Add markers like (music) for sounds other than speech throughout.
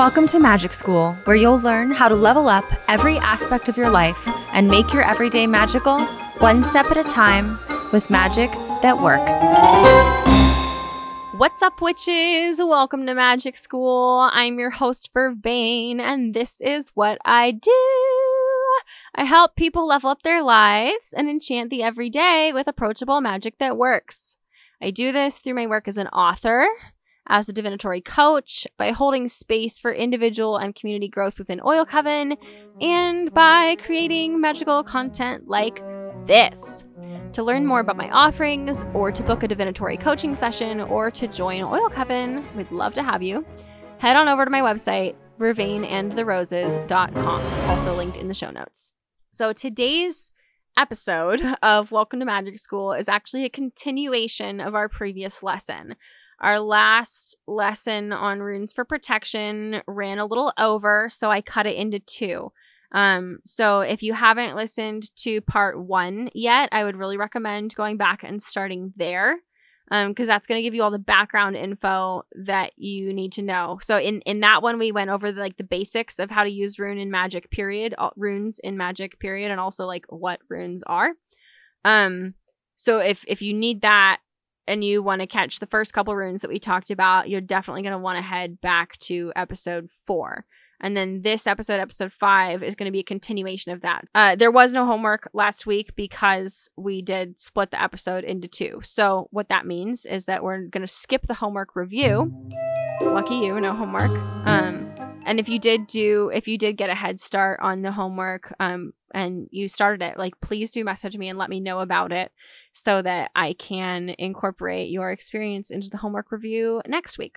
Welcome to Magic School, where you'll learn how to level up every aspect of your life and make your everyday magical, one step at a time, with magic that works. What's up, witches? Welcome to Magic School. I'm your host, Vervain, and this is what I do. I help people level up their lives and enchant the everyday with approachable magic that works. I do this through my work as an author, as a divinatory coach, by holding space for individual and community growth within Oil Coven, and by creating magical content like this. To learn more about my offerings, or to book a divinatory coaching session, or to join Oil Coven, we'd love to have you. Head on over to my website, vervainandtheroses.com, also linked in the show notes. So today's episode of Welcome to Magic School is actually a continuation of our previous lesson. Our last lesson on runes for protection ran a little over, so I cut it into two. Um, so if you haven't listened to part one yet, I would really recommend going back and starting there. Um, because that's going to give you all the background info that you need to know. So in in that one, we went over the, like the basics of how to use rune in magic. Period. All, runes in magic. Period, and also like what runes are. Um, so if if you need that, and you want to catch the first couple runes that we talked about, you're definitely going to want to head back to episode four. And then this episode, episode five, is going to be a continuation of that. Uh, there was no homework last week because we did split the episode into two. So, what that means is that we're going to skip the homework review. Lucky you, no homework. Um, and if you did do, if you did get a head start on the homework, um, and you started it, like please do message me and let me know about it so that I can incorporate your experience into the homework review next week.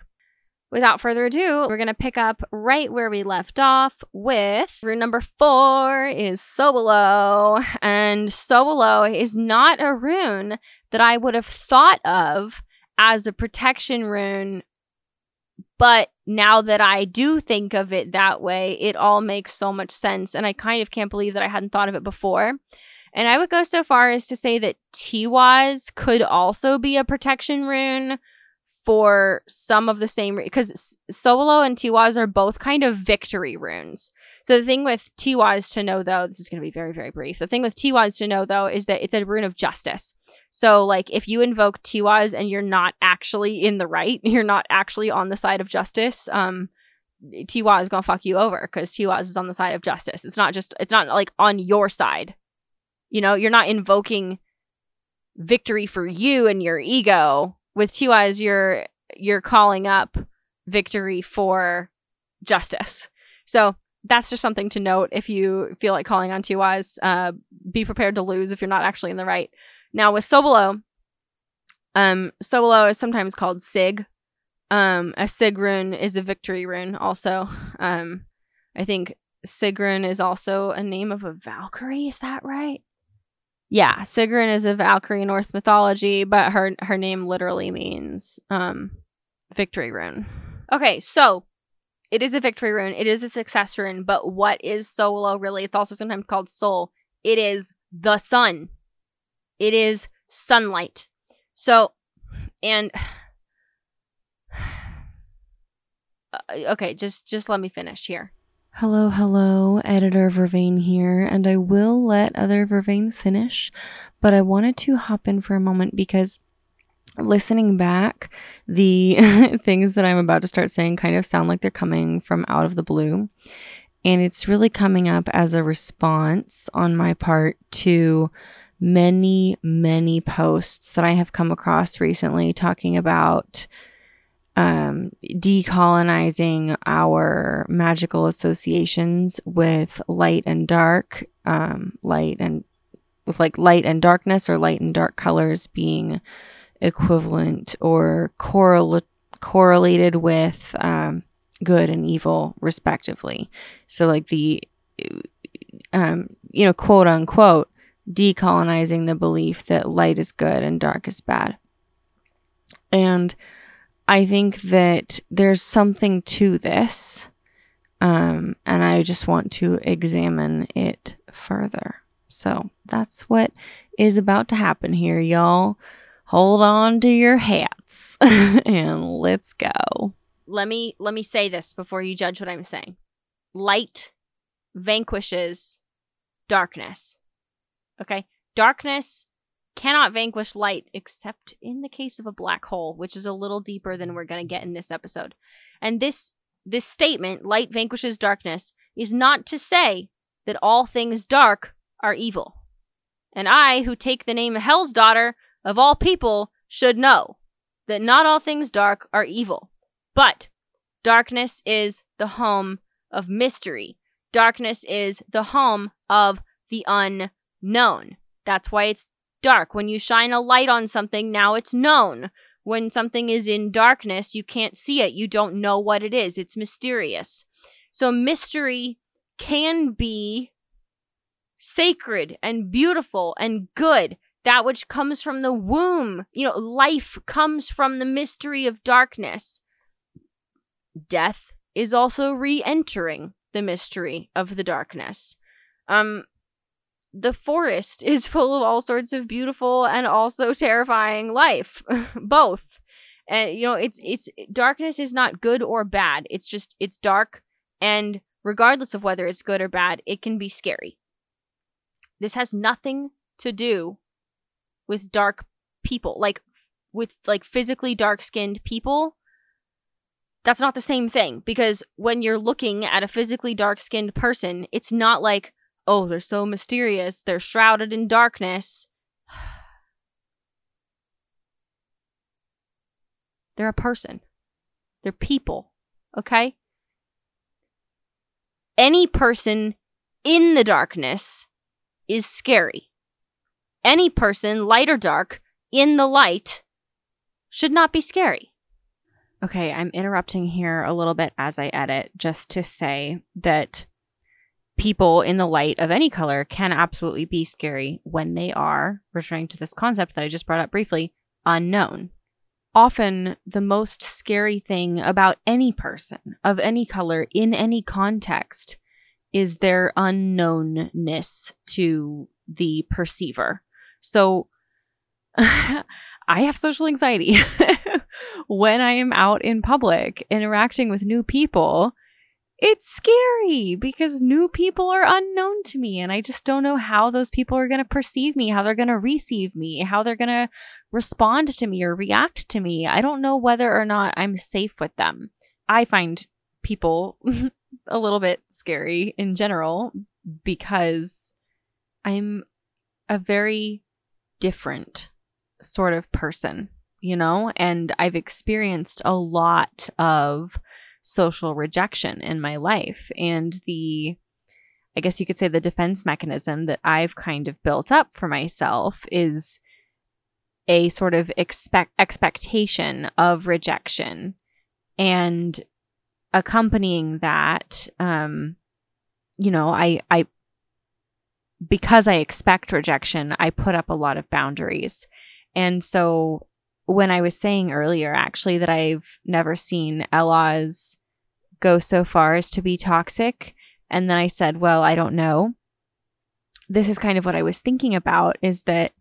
Without further ado, we're going to pick up right where we left off with rune number four is Sowilo. And Sowilo is not a rune that I would have thought of as a protection rune. But now that I do think of it that way, it all makes so much sense. And I kind of can't believe that I hadn't thought of it before. And I would go so far as to say that Tiwaz could also be a protection rune for some of the same because Solo and Tiwaz are both kind of victory runes. So the thing with Tiwaz to know though, this is going to be very very brief. The thing with Tiwaz to know though is that it's a rune of justice. So like if you invoke Tiwaz and you're not actually in the right, (laughs) you're not actually on the side of justice, um Tiwaz is going to fuck you over cuz Tiwaz is on the side of justice. It's not just it's not like on your side. You know, you're not invoking victory for you and your ego. With Tiwaz, you're you're calling up victory for justice. So that's just something to note if you feel like calling on Tiwaz. Uh, be prepared to lose if you're not actually in the right. Now with Sowilo, um, Sowilo is sometimes called Sig. Um, a Sig rune is a victory rune also. Um, I think Sigrun is also a name of a Valkyrie. Is that right? Yeah, Sigrun is of Valkyrie Norse mythology, but her her name literally means um victory rune. Okay, so it is a victory rune. It is a success rune, but what is Solo really? It's also sometimes called soul. It is the sun. It is sunlight. So, and (sighs) uh, okay, just just let me finish here. Hello, hello, editor Vervain here, and I will let other Vervain finish, but I wanted to hop in for a moment because listening back, the (laughs) things that I'm about to start saying kind of sound like they're coming from out of the blue. And it's really coming up as a response on my part to many, many posts that I have come across recently talking about um, decolonizing our magical associations with light and dark, um, light and with like light and darkness or light and dark colors being equivalent or correl- correlated with um, good and evil, respectively. So, like the, um, you know, quote unquote, decolonizing the belief that light is good and dark is bad. And I think that there's something to this. Um, and I just want to examine it further. So that's what is about to happen here, y'all. Hold on to your hats (laughs) and let's go. let me let me say this before you judge what I'm saying. Light vanquishes darkness. Okay? Darkness cannot vanquish light except in the case of a black hole, which is a little deeper than we're going to get in this episode. And this this statement, light vanquishes darkness, is not to say that all things dark are evil. And I, who take the name of Hell's daughter of all people, should know that not all things dark are evil. But darkness is the home of mystery. Darkness is the home of the unknown. That's why it's dark. When you shine a light on something, now it's known. When something is in darkness, you can't see it. You don't know what it is. It's mysterious. So, mystery can be sacred and beautiful and good. That which comes from the womb. You know, life comes from the mystery of darkness. Death is also re entering the mystery of the darkness. Um, the forest (laughs) is full of all sorts of beautiful and also terrifying life (laughs) both. And you know it's it's darkness is not good or bad. It's just it's dark and regardless of whether it's good or bad it can be scary. This has nothing to do with dark people like with like physically dark skinned people. That's not the same thing because when you're looking at a physically dark skinned person it's not like oh, they're so mysterious, they're shrouded in darkness. (sighs) they're a person, they're people, okay? Any person in the darkness is scary. Any person, light or dark, in the light should not be scary. Okay, I'm interrupting here a little bit as I edit just to say that people in the light of any color can absolutely be scary when they are, returning to this concept that I just brought up briefly, unknown. Often, the most scary thing about any person of any color in any context is their unknownness to the perceiver. So, (laughs) I have social anxiety (laughs) when I am out in public interacting with new people it's scary because new people are unknown to me and I just don't know how those people are going to perceive me, how they're going to receive me, how they're going to respond to me or react to me. I don't know whether or not I'm safe with them. I find people (laughs) a little bit scary in general because I'm a very different sort of person, you know, and I've experienced a lot of social rejection in my life. And the, I guess you could say, the defense mechanism that I've kind of built up for myself is a sort of expect expectation of rejection and accompanying that um you know i i because i expect rejection i put up a lot of boundaries and so when I was saying earlier, actually, that I've never seen Elhaz go so far as to be toxic. And then I said, well, I don't know. This is kind of what I was thinking about is that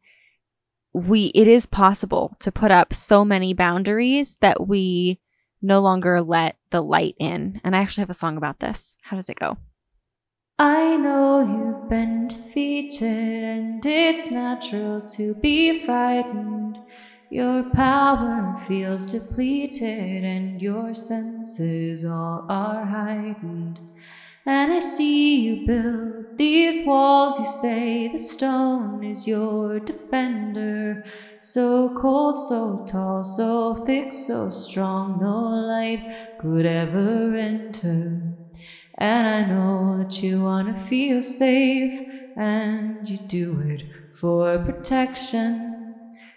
we, it is possible to put up so many boundaries that we no longer let the light in. And I actually have a song about this. How does it go? I know you've been defeated and it's natural to be frightened. Your power feels depleted, and your senses all are heightened. And I see you build these walls. You say the stone is your defender. So cold, so tall, so thick, so strong, no light could ever enter. And I know that you want to feel safe, and you do it for protection.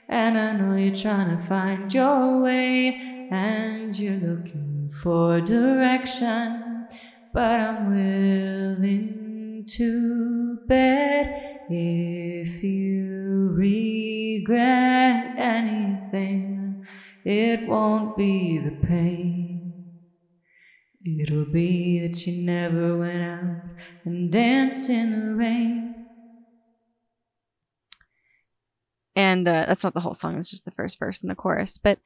And I know you're trying to find your way and you're looking for direction. But I'm willing to bet if you regret anything, it won't be the pain. It'll be that you never went out and danced in the rain. And uh, that's not the whole song, it's just the first verse and the chorus. But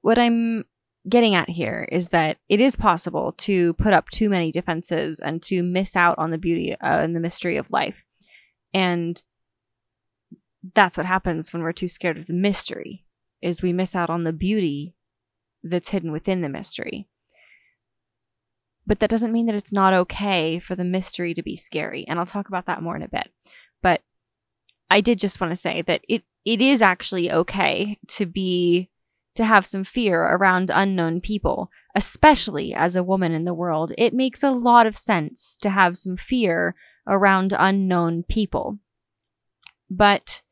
what I'm getting at here is that it is possible to put up too many defenses and to miss out on the beauty uh, and the mystery of life. And that's what happens when we're too scared of the mystery is we miss out on the beauty that's hidden within the mystery. But that doesn't mean that it's not okay for the mystery to be scary. And I'll talk about that more in a bit. But I did just want to say that it it is actually okay to be to have some fear around unknown people, especially as a woman in the world. It makes a lot of sense to have some fear around unknown people. But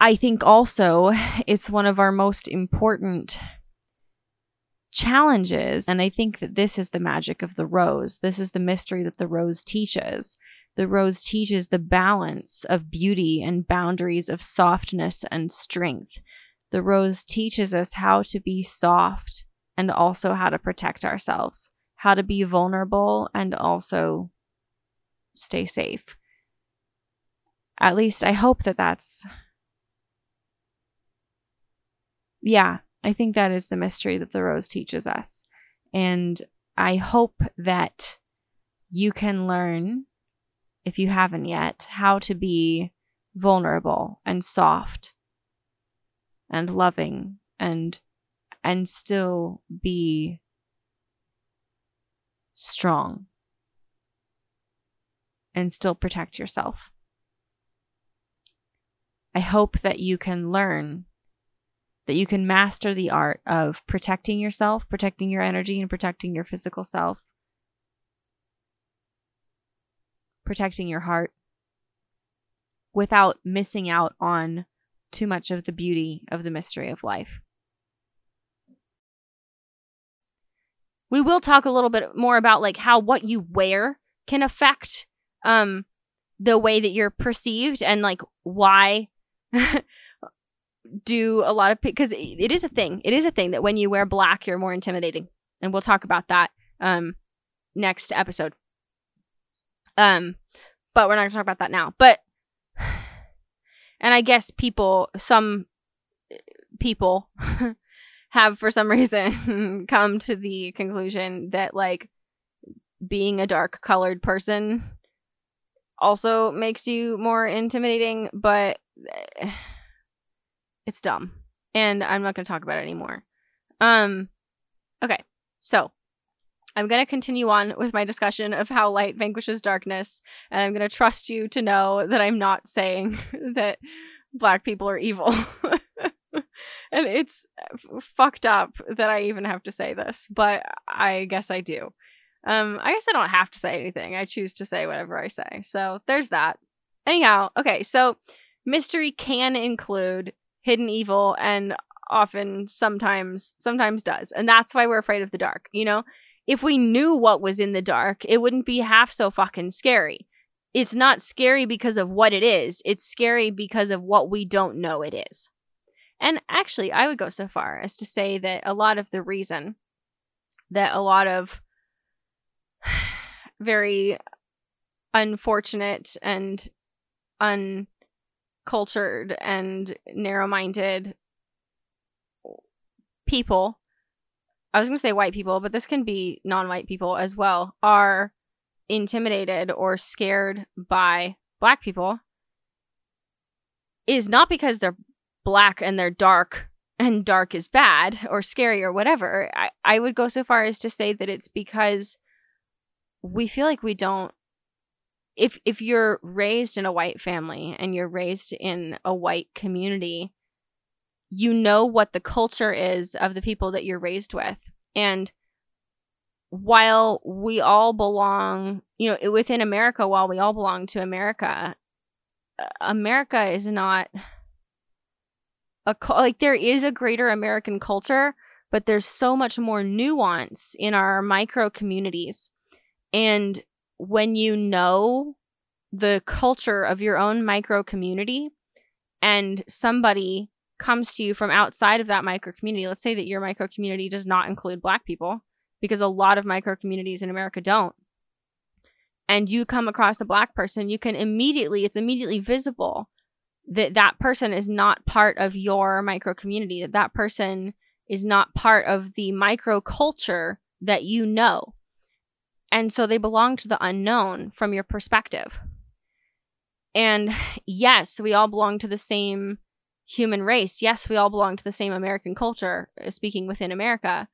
I think also (laughs) it's one of our most important challenges. And I think that this is the magic of the rose. This is the mystery that the rose teaches. The rose teaches the balance of beauty and boundaries of softness and strength. The rose teaches us how to be soft and also how to protect ourselves, how to be vulnerable and also stay safe. At least I hope that that's. Yeah, I think that is the mystery that the rose teaches us. And I hope that you can learn, if you haven't yet, how to be vulnerable and soft and loving and and still be strong and still protect yourself. I hope that you can learn that you can master the art of protecting yourself, protecting your energy, and protecting your physical self, protecting your heart without missing out on too much of the beauty of the mystery of life. We will talk a little bit more about like how what you wear can affect um the way that you're perceived and like why (laughs) do a lot of because it is a thing. It is a thing that when you wear black, you're more intimidating, and we'll talk about that um next episode. Um, but we're not gonna talk about that now. But and I guess people, some people, (laughs) have for some reason (laughs) come to the conclusion that like being a dark colored person also makes you more intimidating, but it's dumb. And I'm not going to talk about it anymore. Um okay. So, I'm going to continue on with my discussion of how light vanquishes darkness, and I'm going to trust you to know that I'm not saying (laughs) that black people are evil. (laughs) and it's f- fucked up that I even have to say this, but I guess I do. Um, I guess I don't have to say anything. I choose to say whatever I say. So there's that. Anyhow, okay, so mystery can include hidden evil and often sometimes sometimes does. And that's why we're afraid of the dark, you know? If we knew what was in the dark, it wouldn't be half so fucking scary. It's not scary because of what it is, it's scary because of what we don't know it is. And actually, I would go so far as to say that a lot of the reason that a lot of (sighs) very unfortunate and uncultured and narrow minded people I was going to say white people, but this can be non white people as well, are intimidated or scared by black people is not because they're black and they're dark and dark is bad or scary or whatever. I, I would go so far as to say that it's because we feel like we don't if if you're raised in a white family and you're raised in a white community you know what the culture is of the people that you're raised with. And while we all belong, you know, within America, while we all belong to America, uh, America is not a like there is a greater American culture, but there's so much more nuance in our micro communities. And when you know the culture of your own micro community and somebody comes to you from outside of that micro community, let's say that your micro community does not include black people, because a lot of micro communities in America don't, and you come across a black person, you can immediately, it's immediately visible that that person is not part of your micro community, that that person is not part of the micro culture that you know. And so they belong to the unknown from your perspective. And yes, we all belong to the same human race. Yes, we all belong to the same American culture, uh, speaking within America.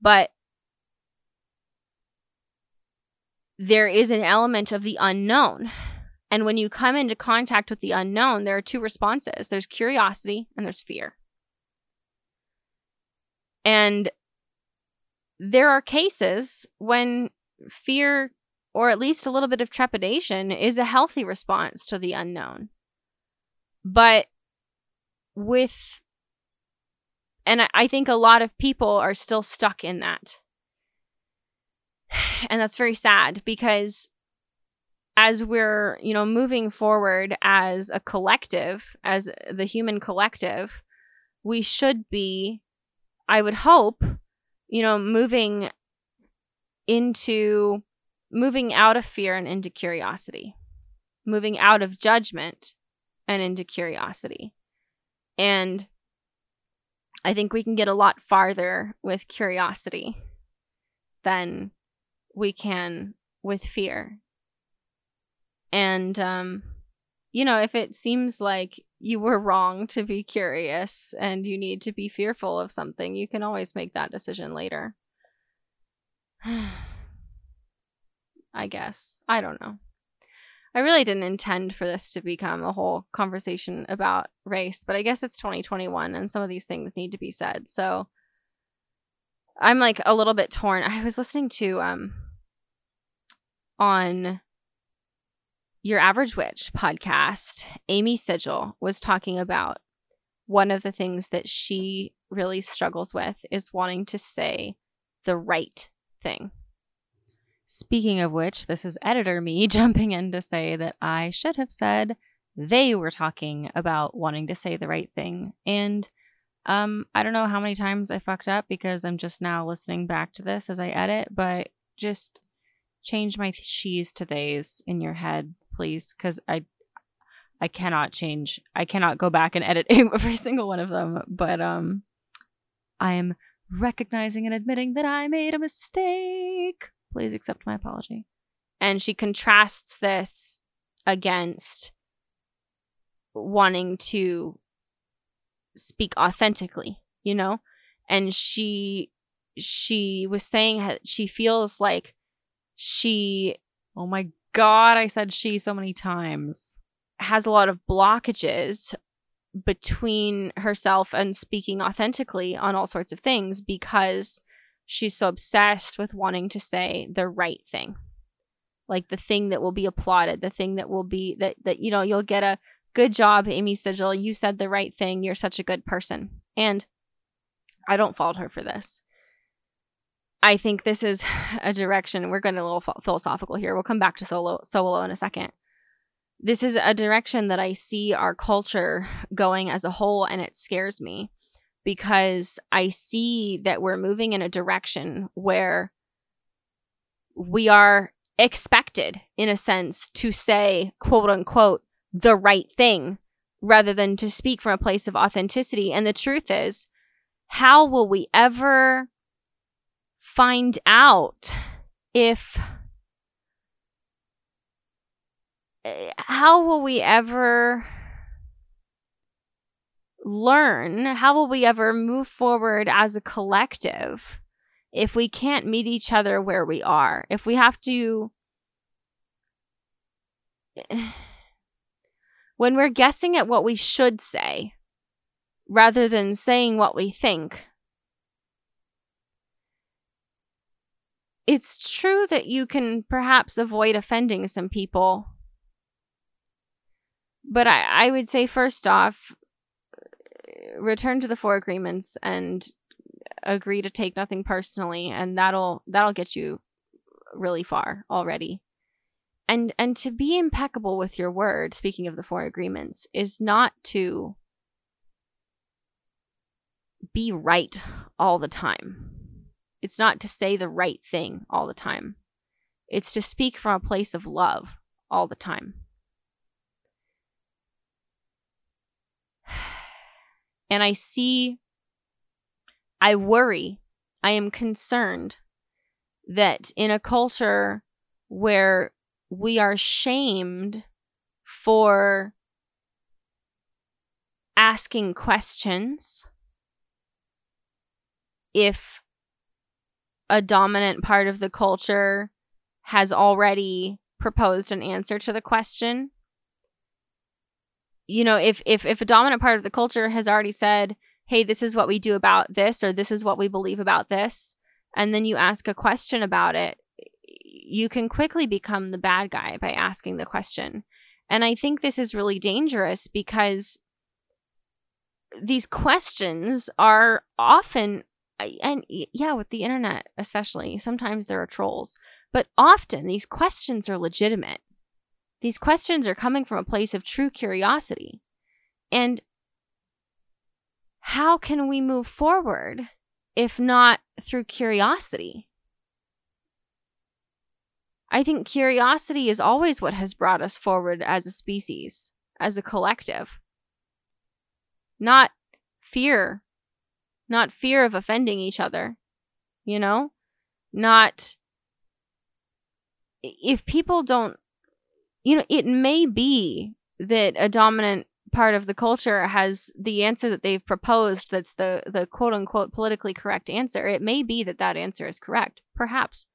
But there is an element of the unknown. And when you come into contact with the unknown, there are two responses there's curiosity and there's fear. And there are cases when fear or at least a little bit of trepidation is a healthy response to the unknown. But with, and I think a lot of people are still stuck in that. (sighs) And that's very sad because as we're, you know, moving forward as a collective, as the human collective, we should be, I would hope, you know, moving into moving out of fear and into curiosity, moving out of judgment and into curiosity. And I think we can get a lot farther with curiosity than we can with fear. And, um, you know, if it seems like you were wrong to be curious and you need to be fearful of something, you can always make that decision later. (sighs) I guess. I don't know. I really didn't intend for this to become a whole conversation about race, but I guess it's 2021 and some of these things need to be said. So I'm like a little bit torn. I was listening to um on your average witch podcast, Amy Sigel was talking about one of the things that she really struggles with is wanting to say the right thing. Speaking of which, this is editor me (laughs) jumping in to say that I should have said they were talking about wanting to say the right thing. And um, I don't know how many times I fucked up because I'm just now listening back to this as I edit, but just change my she's to theys in your head, please, because I I cannot change. I cannot go back and edit (laughs) every single one of them. But um, I am recognizing and admitting that I made a mistake. Please accept my apology. And she contrasts this against wanting to speak authentically, you know? And she she was saying she feels like she oh my god, I said she so many times has a lot of blockages between herself and speaking authentically on all sorts of things because she's so obsessed with wanting to say the right thing. Like the thing that will be applauded the thing that will be that that you know you'll get a good job amy sigel you said the right thing. You're such a good person. And i don't fault her for this. I think this is (sighs) a direction we're going a little philosophical here. We'll come back to solo solo in a second. This is a direction that i see our culture going as a whole and it scares me because I see that we're moving in a direction where we are expected, in a sense, to say, quote unquote, the right thing rather than to speak from a place of authenticity. And the truth is, how will we ever find out if eh, how will we ever learn? How will we ever move forward as a collective if we can't meet each other where we are? If we have to. (sighs) When we're guessing at what we should say rather than saying what we think, it's true that you can perhaps avoid offending some people. But I, I would say, first off, return to the four agreements and agree to take nothing personally and that'll that'll get you really far already. And and to be impeccable with your word speaking of the four agreements is not to be right all the time. It's not to say the right thing all the time. It's to speak from a place of love all the time And I see I worry, I am concerned that in a culture where we are shamed for asking questions, if a dominant part of the culture has already proposed an answer to the question you know if if if a dominant part of the culture has already said hey this is what we do about this or this is what we believe about this and then you ask a question about it you can quickly become the bad guy by asking the question. And i think this is really dangerous because these questions are often and yeah with the internet especially sometimes there are trolls but often these questions are legitimate these questions are coming from a place of true curiosity. And how can we move forward if not through curiosity? I think curiosity is always what has brought us forward as a species, as a collective. Not fear, not fear of offending each other, you know? Not if people don't you know, it may be that a dominant part of the culture has the answer that they've proposed that's the the quote unquote politically correct answer. It may be that that answer is correct perhaps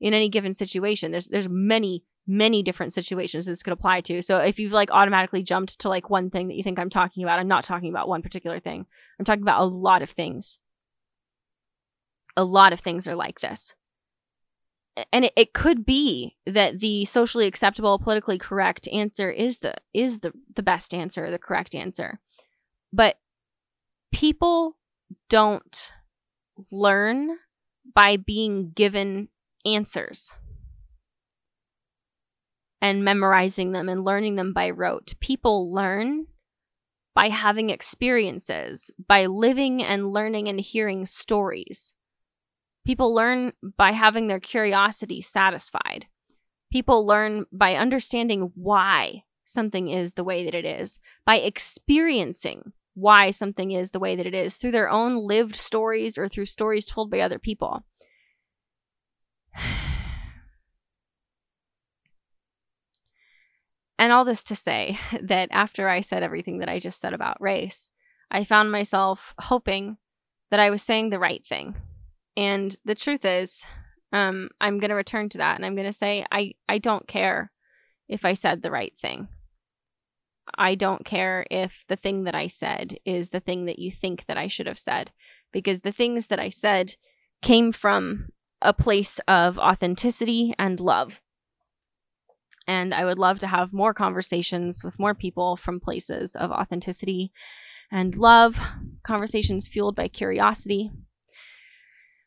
in any given situation. There's there's many many different situations this could apply to. So if you've like automatically jumped to like one thing that you think i'm talking about i'm not talking about one particular thing. I'm talking about a lot of things. A lot of things are like this and it, it could be that the socially acceptable politically correct answer is the is the the best answer the correct answer. But people don't learn by being given answers and memorizing them and learning them by rote. People learn by having experiences by living and learning and hearing stories People learn by having their curiosity satisfied. People learn by understanding why something is the way that it is, by experiencing why something is the way that it is through their own lived stories or through stories told by other people. (sighs) And all this to say (laughs) that after I said everything that I just said about race, I found myself hoping that I was saying the right thing, and the truth is, um, I'm going to return to that and I'm going to say, I, I don't care if I said the right thing. I don't care if the thing that I said is the thing that you think that I should have said, because the things that I said came from a place of authenticity and love. And I would love to have more conversations with more people from places of authenticity and love, conversations fueled by curiosity,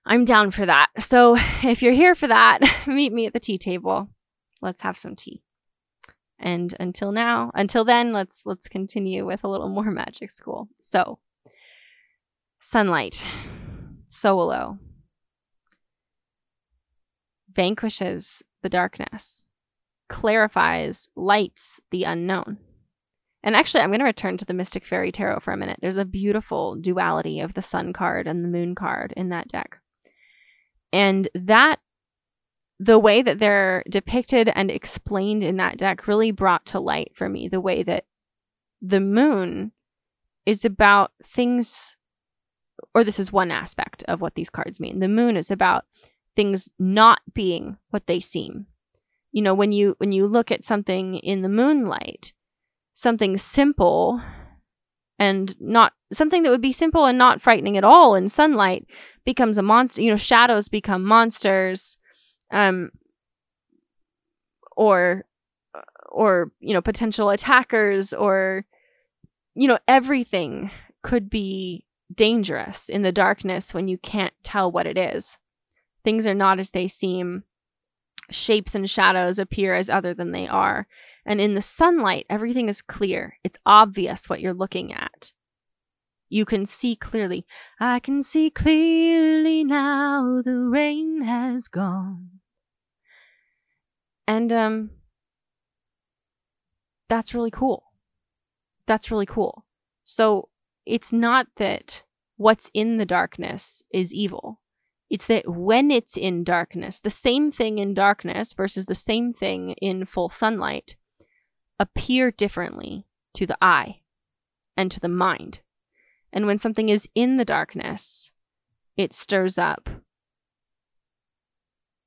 I'm down for that. So (laughs) if you're here for that, (laughs) meet me at the tea table. Let's have some tea. And until now, until then, let's let's continue with a little more (laughs) magic school. So, sunlight, solo, vanquishes the darkness, clarifies, lights the unknown. And actually, I'm going to return to the Mystic Faerie Tarot for a minute. There's a beautiful duality of the Sun card and the Moon card in that deck. And that, the way that they're depicted and explained in that deck really brought to light for me the way that the moon is about things, or this is one aspect of what these cards mean. The moon is about things not being what they seem. You know, when you when you look at something in the moonlight, something simple and not something that would be simple and not frightening at all in sunlight becomes a monster you know shadows become monsters um or or you know potential attackers or you know everything could be dangerous in the darkness when you can't tell what it is things are not as they seem shapes and shadows appear as other than they are and in the sunlight, everything is clear. It's obvious what you're looking at. You can see clearly. I can see clearly now the rain has gone. And um that's really cool. That's really cool. So it's not that what's in the darkness is evil. It's that when it's in darkness, the same thing in darkness versus the same thing in full sunlight appear differently to the eye and to the mind. And when something is in the darkness, it stirs up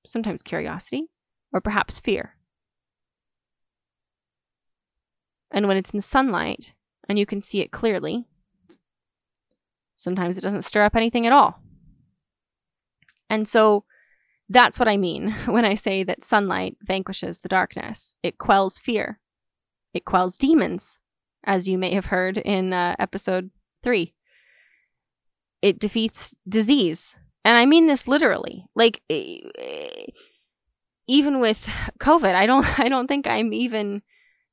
sometimes curiosity or perhaps fear. And when it's in the sunlight and you can see it clearly, sometimes it doesn't stir up anything at all. And so that's what I mean (laughs) when I say that sunlight vanquishes the darkness. It quells fear, it quells demons, as you may have heard in uh, episode three. It defeats disease. And I mean this literally. Like, eh, eh, even with COVID, I don't, (laughs) I don't think I'm even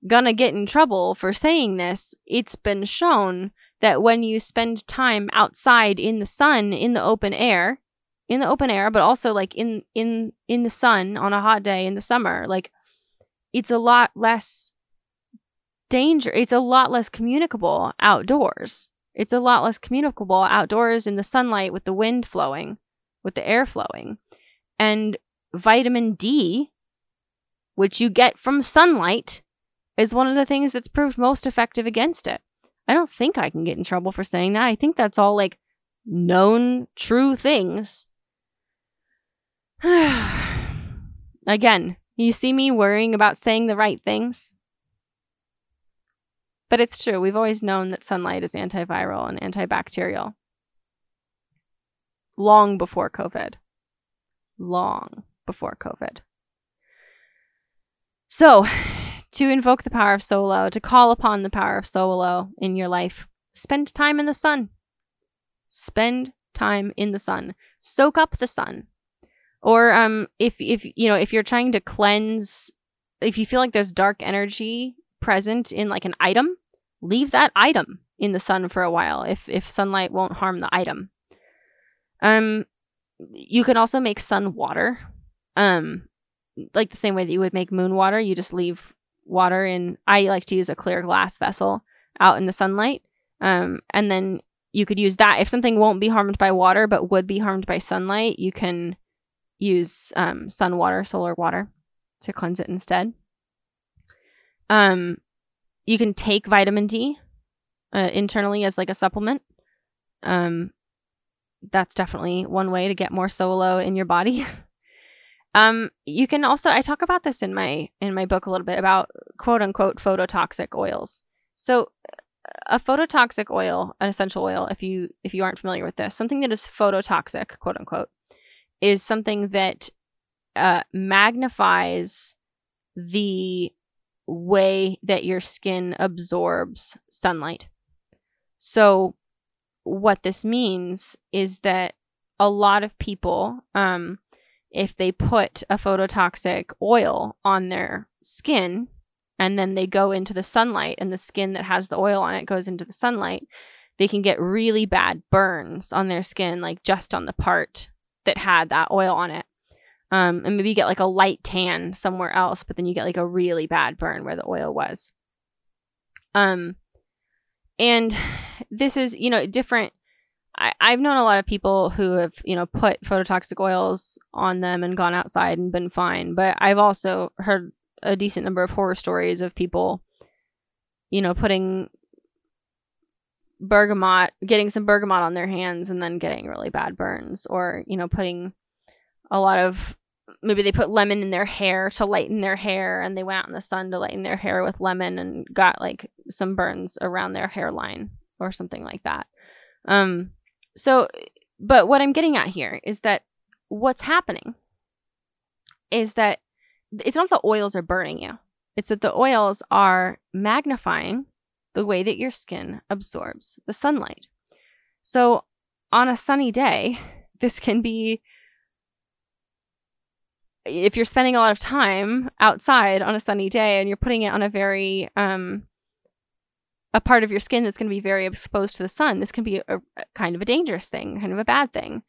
gonna get in trouble for saying this. It's been shown that when you spend time outside in the sun, in the open air, in the open air, but also like in in in the sun on a hot day in the summer, like it's a lot less danger. It's a lot less communicable outdoors. It's a lot less communicable outdoors in the sunlight with the wind flowing, with the air flowing. And vitamin D, which you get from sunlight, is one of the things that's proved most effective against it. I don't think I can get in trouble for saying that. I think that's all like known true things. (sighs) Again, you see me worrying about saying the right things? But it's true. We've always known that sunlight is antiviral and antibacterial. Long before COVID. Long before COVID. So, to invoke the power of solo, to call upon the power of solo in your life, spend time in the sun. Spend time in the sun. Soak up the sun. Or um if if you know, if you're trying to cleanse if you feel like there's dark energy present in like an item, leave that item in the sun for a while if if sunlight won't harm the item. Um you can also make sun water. Um like the same way that you would make moon water, you just leave water in I like to use a clear glass vessel out in the sunlight. Um and then you could use that if something won't be harmed by water but would be harmed by sunlight, you can use um, sun water, solar water to cleanse it instead. Um, you can take vitamin D uh, internally as like a supplement. Um, that's definitely one way to get more solo in your body. (laughs) um, you can also I talk about this in my in my book a little bit about quote unquote phototoxic oils. So a phototoxic oil, an essential oil, if you if you aren't familiar with this, something that is phototoxic, quote unquote, is something that uh, magnifies the way that your skin absorbs sunlight. So, what this means is that a lot of people, um, if they put a phototoxic oil on their skin and then they go into the sunlight and the skin that has the oil on it goes into the sunlight, they can get really bad burns on their skin, like just on the part that had that oil on it. Um, and maybe you get like a light tan somewhere else, but then you get like a really bad burn where the oil was. Um, and this is, you know, different. I, I've known a lot of people who have, you know, put phototoxic oils on them and gone outside and been fine. But I've also heard a decent number of horror stories of people, you know, putting bergamot, getting some bergamot on their hands and then getting really bad burns, or, you know, putting a lot of maybe they put lemon in their hair to lighten their hair and they went out in the sun to lighten their hair with lemon and got like some burns around their hairline or something like that. Um so but what I'm getting at here is that what's happening is that it's not the oils are burning you. It's that the oils are magnifying the way that your skin absorbs the sunlight. So, on a sunny day, (laughs) this can be if you're spending a lot of time outside on a sunny day and you're putting it on a very um a part of your skin that's going to be very exposed to the sun this can be a, a, kind of a dangerous thing kind of a bad thing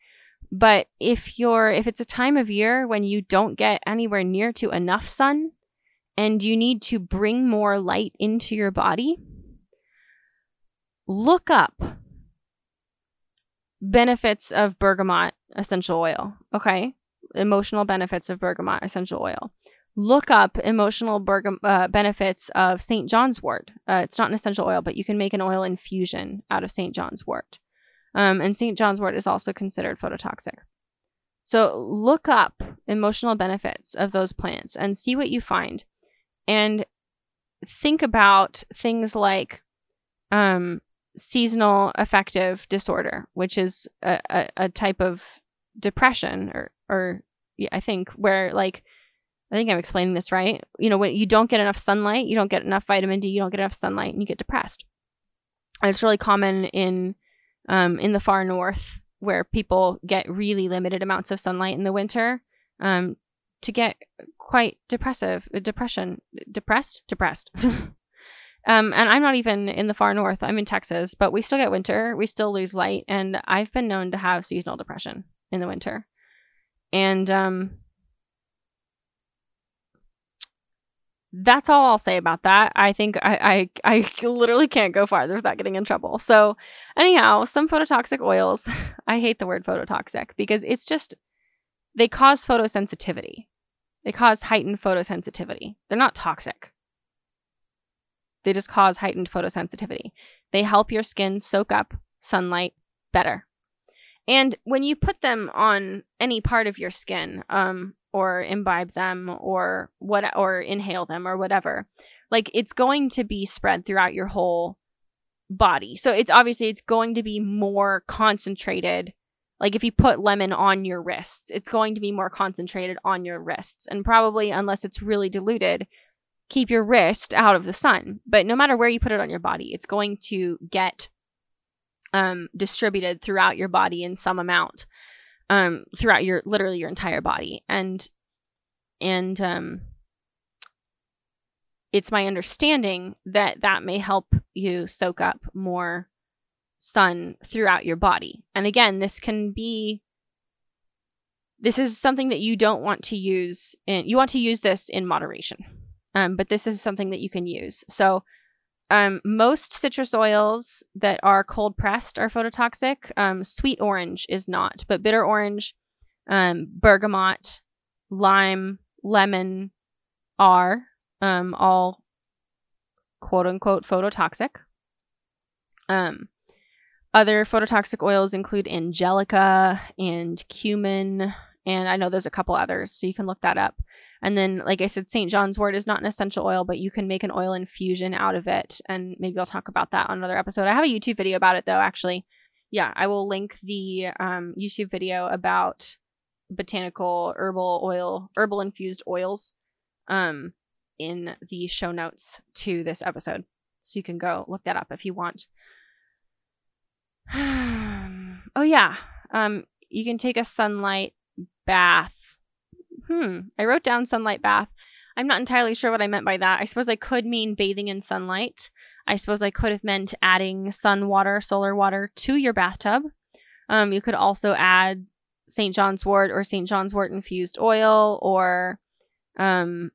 but if you're if it's a time of year when you don't get anywhere near to enough sun and you need to bring more light into your body look up benefits of bergamot essential oil. Okay. Emotional benefits of bergamot essential oil. Look up emotional bergam- uh, benefits of St. John's wort. Uh, it's not an essential oil, but you can make an oil infusion out of St. John's wort. Um, and St. John's wort is also considered phototoxic. So look up emotional benefits of those plants and see what you find. And think about things like um, seasonal affective disorder, which is a, a, a type of depression or, or yeah, I think where like, I think I'm explaining this right. You know, when you don't get enough sunlight, you don't get enough vitamin D, you don't get enough sunlight, and you get depressed. And it's really common in um, in the far north where people get really limited amounts of sunlight in the winter um, to get quite depressive, depression, depressed, depressed. (laughs) Um, and I'm not even in the far north. I'm in Texas, but we still get winter. We still lose light, and I've been known to have seasonal depression in the winter. And um, that's all I'll say about that. I think I, I I (laughs) literally can't go farther without getting in trouble. So anyhow, some phototoxic oils. (laughs) I hate the word phototoxic because it's just they cause photosensitivity. They cause heightened photosensitivity. They're not toxic. They just cause heightened photosensitivity. They help your skin soak up sunlight better. And when you put them on any part of your skin, um, or imbibe them, or what, or inhale them, or whatever, like it's going to be spread throughout your whole body. So it's obviously it's going to be more concentrated. Like if you put lemon on your wrists, it's going to be more concentrated on your wrists, and probably unless it's really diluted, keep your wrist out of the sun. But no matter where you put it on your body, it's going to get um, distributed throughout your body in some amount, um, throughout your literally your entire body. And and um, it's my understanding that that may help you soak up more sun throughout your body. And again, this can be this is something that you don't want to use in you want to use this in moderation um, but this is something that you can use. So, um, most citrus oils that are cold pressed are phototoxic. Um, sweet orange is not, but bitter orange, um, bergamot, lime, lemon are um, all quote unquote phototoxic. Um, other phototoxic oils include angelica and cumin, and I know there's a couple others, so you can look that up. And then, like I said, St. John's wort is not an essential oil, but you can make an oil infusion out of it. And maybe I'll talk about that on another episode. I have a YouTube video about it, though, actually. Yeah, I will link the um, YouTube video about botanical herbal oil, herbal infused oils um, in the show notes to this episode. So you can go look that up if you want. (sighs) oh, yeah. Um, you can take a sunlight bath Hmm. I wrote down sunlight bath. I'm not entirely sure what I meant by that. I suppose I could mean bathing in sunlight. I suppose I could have meant adding sun water, solar water to your bathtub. Um, you could also add St. John's wort or St. John's wort infused oil or um,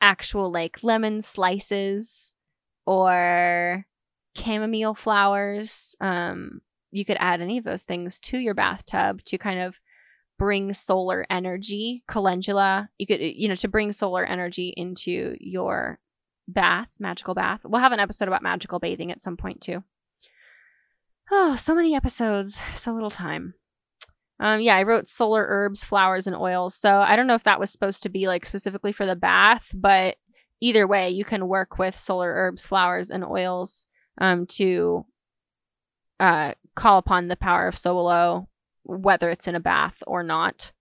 actual like lemon slices or chamomile flowers. Um, you could add any of those things to your bathtub to kind of bring solar energy, calendula, you could, you know, to bring solar energy into your bath, magical bath. We'll have an episode about magical bathing at some point too. Oh, so many episodes, so little time. Um, yeah, I wrote solar herbs, flowers, and oils. So I don't know if that was supposed to be like specifically for the bath, but either way, you can work with solar herbs, flowers, and oils um, to uh, call upon the power of Sowilo whether it's in a bath or not.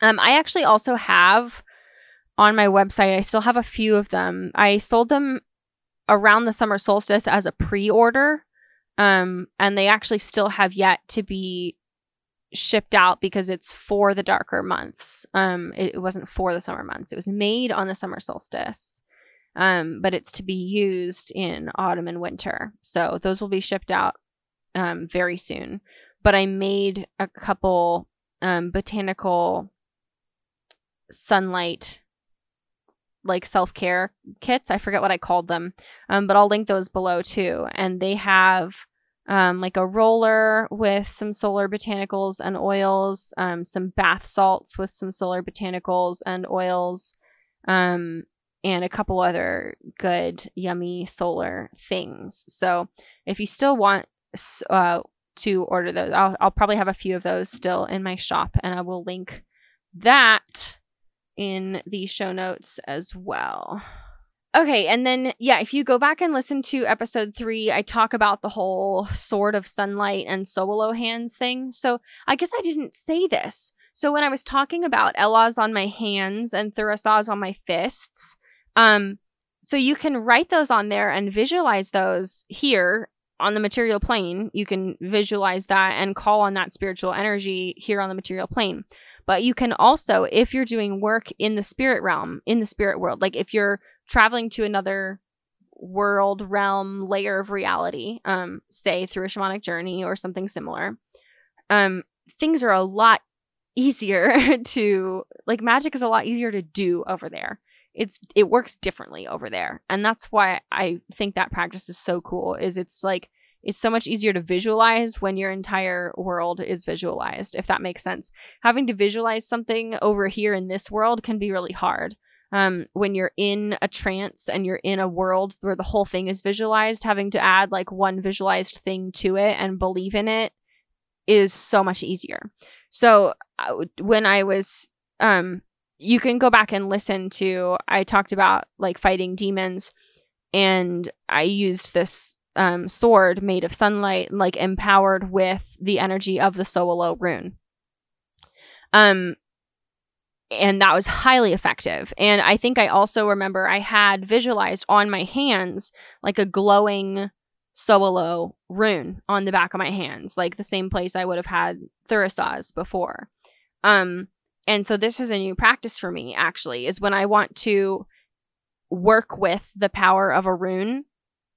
Um, I actually also have on my website, I still have a few of them. I sold them around the summer solstice as a pre order. Um, and they actually still have yet to be shipped out because it's for the darker months. Um, it, it wasn't for the summer months, it was made on the summer solstice. Um, but it's to be used in autumn and winter. So those will be shipped out um, very soon but I made a couple um, botanical sunlight like self-care kits. I forget what I called them. Um, but I'll link those below too. And they have um, like a roller with some solar botanicals and oils, um, some bath salts with some solar botanicals and oils, um, and a couple other good, yummy solar things. So if you still want uh, to order those, I'll, I'll probably have a few of those still in my shop, and I will link that in the show notes as well. Okay, and then yeah, if you go back and listen to episode three, I talk about the whole sword of sunlight and Sowilo hands thing. So I guess I didn't say this. So when I was talking about Elhaz on my hands and Thurisaz on my fists, um, so you can write those on there and visualize those here on the material plane. You can visualize that and call on that spiritual energy here on the material plane. But you can also, if you're doing work in the spirit realm, in the spirit world, like if you're traveling to another world, realm, layer of reality, um, say through a shamanic journey or something similar, um, things are a lot (laughs) easier to like magic is a lot easier to do over there. It's it works differently over there. And that's why I think that practice is so cool is it's like it's so much easier to visualize when your entire world is visualized, if that makes sense. Having to visualize something over here in this world can be really hard. Um, when you're in a trance and you're in a world where the whole thing is visualized, having to add like one visualized thing to it and believe in it is so much easier. So uh, when I was, um, you can go back and listen to, I talked about like fighting demons and I used this um, sword made of sunlight, like empowered with the energy of the Sowilo rune. Um, and that was highly effective. And I think I also remember I had visualized on my hands like a glowing Sowilo rune on the back of my hands, like the same place I would have had Thurisaz before. Um, and so this is a new practice for me, actually, is when I want to work with the power of a rune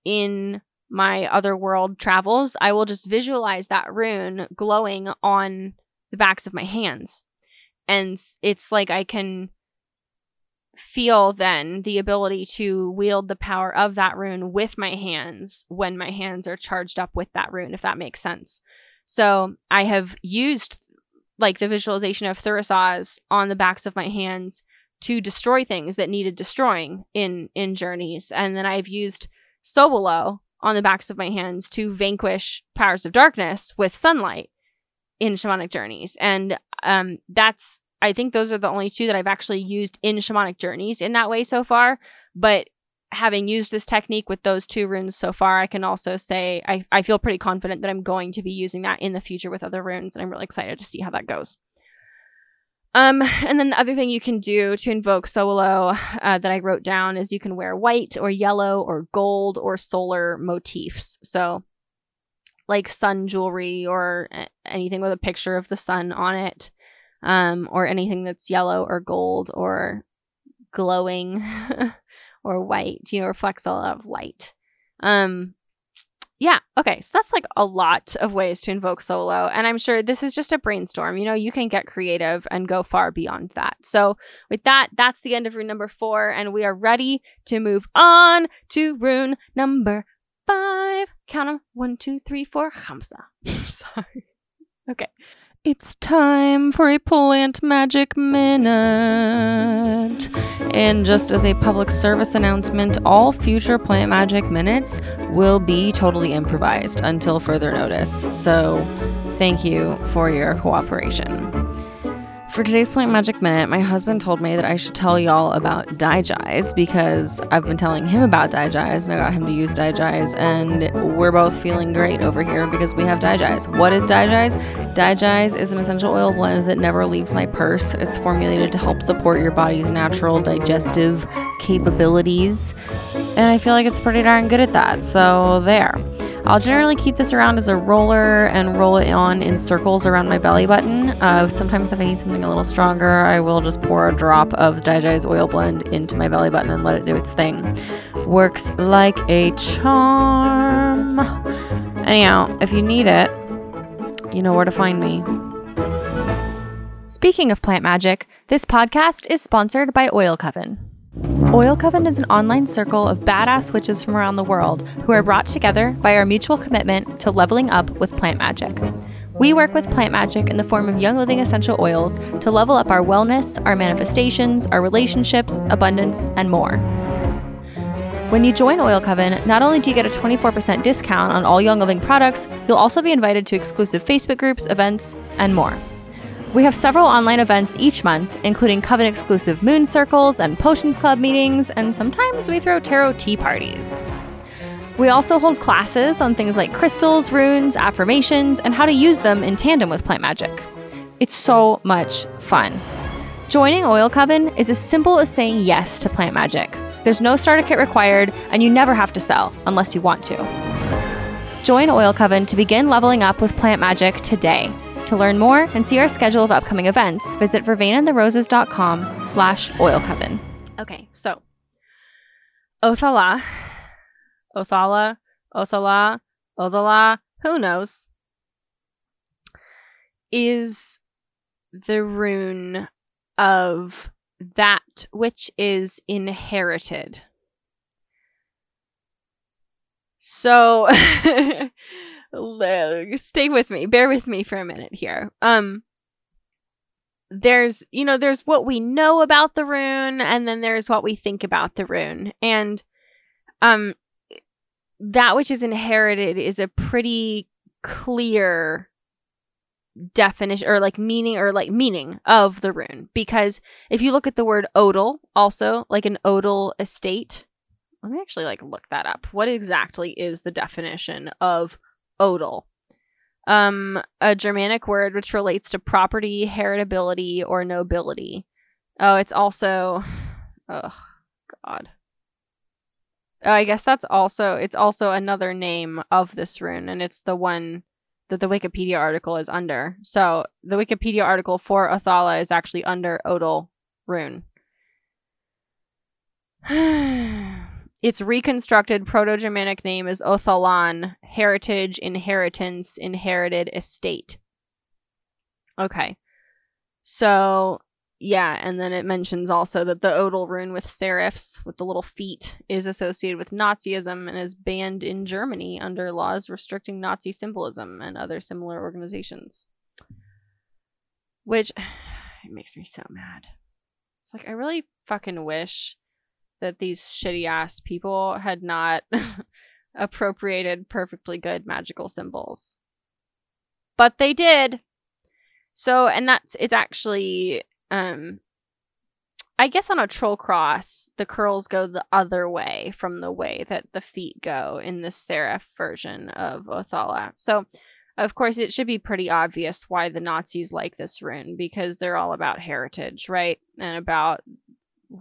in my other world travels, I will just visualize that rune glowing on the backs of my hands. And it's like I can feel then the ability to wield the power of that rune with my hands when my hands are charged up with that rune, if that makes sense. So I have used like the visualization of Thurisaz on the backs of my hands to destroy things that needed destroying in in journeys. And then I've used Sowilo on the backs of my hands to vanquish powers of darkness with sunlight in shamanic journeys. And um, that's, I think those are the only two that I've actually used in shamanic journeys in that way so far. But having used this technique with those two runes so far, I can also say I, I feel pretty confident that I'm going to be using that in the future with other runes. And I'm really excited to see how that goes. Um, and then the other thing you can do to invoke Sowilo uh, that I wrote down is you can wear white or yellow or gold or solar motifs. So, like sun jewelry or anything with a picture of the sun on it, um, or anything that's yellow or gold or glowing (laughs) or white, you know, reflects a lot of light. Um, yeah. Okay. So that's like a lot of ways to invoke Sowilo. And I'm sure this is just a brainstorm. You know, you can get creative and go far beyond that. So, with that, that's the end of rune number four. And we are ready to move on to rune number five. Count them one, two, three, four. Hamza. (laughs) Sorry. Okay. It's time for a plant magic minute. And just as a public service announcement, all future plant magic minutes will be totally improvised until further notice. So, thank you for your cooperation. For today's Plant Magic Minute, my husband told me that I should tell y'all about DiGize because I've been telling him about DiGize and I got him to use DiGize, and we're both feeling great over here because we have DiGize. What is DiGize? DiGize is an essential oil blend that never leaves my purse. It's formulated to help support your body's natural digestive capabilities, and I feel like it's pretty darn good at that. So, there. I'll generally keep this around as a roller and roll it on in circles around my belly button. Uh, sometimes, if I need something a little stronger, I will just pour a drop of DiGize oil blend into my belly button and let it do its thing. Works like a charm. Anyhow, if you need it, you know where to find me. Speaking of plant magic, this podcast is sponsored by Oil Coven. Oil Coven is an online circle of badass witches from around the world who are brought together by our mutual commitment to leveling up with plant magic. We work with plant magic in the form of Young Living essential oils to level up our wellness, our manifestations, our relationships, abundance, and more. When you join Oil Coven, not only do you get a 24% discount on all Young Living products, you'll also be invited to exclusive Facebook groups, events, and more. We have several online events each month, including Coven exclusive moon circles and potions club meetings, and sometimes we throw tarot tea parties. We also hold classes on things like crystals, runes, affirmations, and how to use them in tandem with plant magic. It's so much fun. Joining Oil Coven is as simple as saying yes to plant magic. There's no starter kit required, and you never have to sell unless you want to. Join Oil Coven to begin leveling up with plant magic today. To learn more and see our schedule of upcoming events, visit vervainandtheroses.com slash oilcoven. Okay, so Othala, Othala, Othala, Othala, who knows, is the rune of that which is inherited. So (laughs) stay with me bear with me for a minute here. Um there's you know there's what we know about the rune and then there's what we think about the rune. And um that which is inherited is a pretty clear definition or like meaning or like meaning of the rune. Because if you look at the word odal also like an odal estate let me actually like look that up. What exactly is the definition of odal. Um, a Germanic word which relates to property, heritability, or nobility. Oh, it's also, oh God. Oh, I guess that's also it's also another name of this rune, and it's the one that the Wikipedia article is under. So the Wikipedia article for Othala is actually under Odal rune. (sighs) (sighs) Its reconstructed Proto Germanic name is Othalan, heritage, inheritance, inherited estate. Okay. So, yeah, and then it mentions also that the Odal rune with serifs, with the little feet, is associated with Nazism and is banned in Germany under laws restricting Nazi symbolism and other similar organizations. Which (sighs) it makes me so mad. It's like, I really fucking wish that these shitty ass people had not (laughs) appropriated perfectly good magical symbols. But they did. So, and that's it's actually um I guess on a troll cross, the curls go the other way from the way that the feet go in the serif version of Othala. So, of course, it should be pretty obvious why the Nazis like this rune because they're all about heritage, right? And about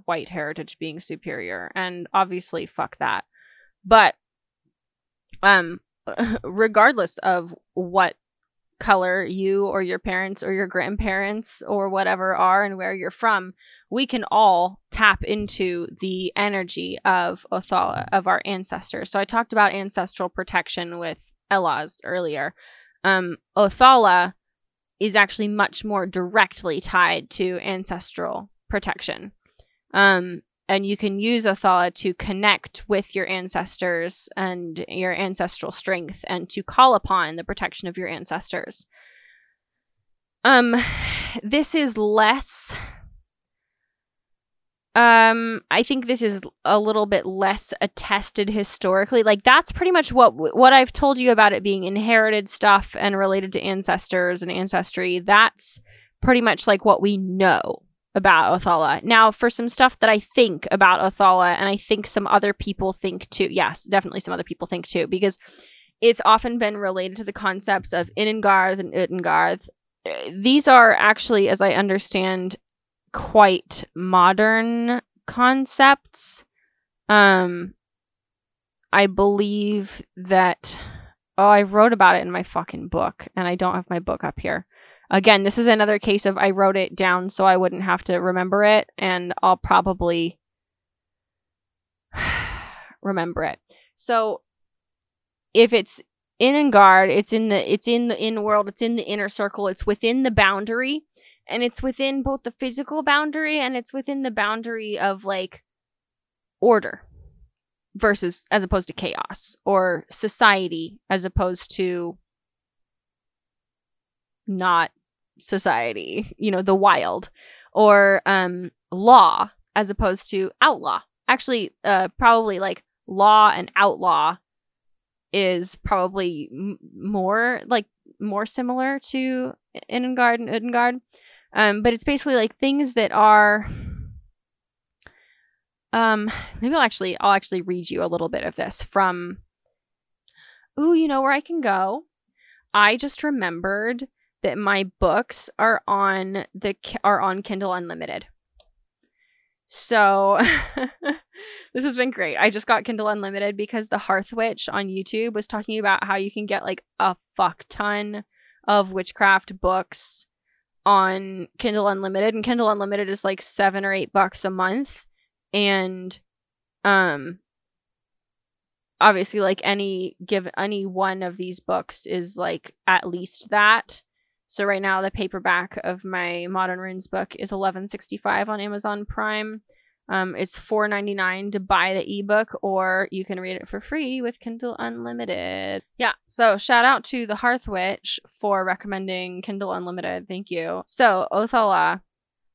white heritage being superior and obviously fuck that. But um (laughs) regardless of what color you or your parents or your grandparents or whatever are and where you're from we can all tap into the energy of othala of our ancestors. So i talked about ancestral protection with Elhaz earlier. Um othala is actually much more directly tied to ancestral protection um, and you can use Othala to connect with your ancestors and your ancestral strength and to call upon the protection of your ancestors. Um, this is less. Um, I think this is a little bit less attested historically. Like that's pretty much what what I've told you about it being inherited stuff and related to ancestors and ancestry. That's pretty much like what we know about Othala. Now, for some stuff that I think about Othala, and I think some other people think too. Yes, definitely some other people think too, because it's often been related to the concepts of Inengarth and Utengarth. These are actually, as I understand, quite modern concepts. Um, I believe that. Oh, I wrote about it in my fucking book, and I don't have my book up here. Again, this is another case of I wrote it down so I wouldn't have to remember it, and I'll probably (sighs) remember it. So if it's in and guard, it's in the it's in the in world, it's in the inner circle, it's within the boundary, and it's within both the physical boundary and it's within the boundary of like order versus as opposed to chaos or society as opposed to not society, you know, the wild or um law as opposed to outlaw. Actually, uh probably like law and outlaw is probably m- more like more similar to Innengard and Udengard. Um, but it's basically like things that are um maybe I'll actually I'll actually read you a little bit of this from Ooh, you know where I can go? I just remembered that my books are on the are on Kindle Unlimited. So (laughs) this has been great. I just got Kindle Unlimited because the Hearth Witch on YouTube was talking about how you can get like a fuck ton of witchcraft books on Kindle Unlimited and Kindle Unlimited is like 7 or 8 bucks a month and um obviously like any give any one of these books is like at least that so right now the paperback of my modern runes book is 1165 on amazon prime um, it's 4.99 to buy the ebook or you can read it for free with kindle unlimited yeah so shout out to the hearth witch for recommending kindle unlimited thank you so othala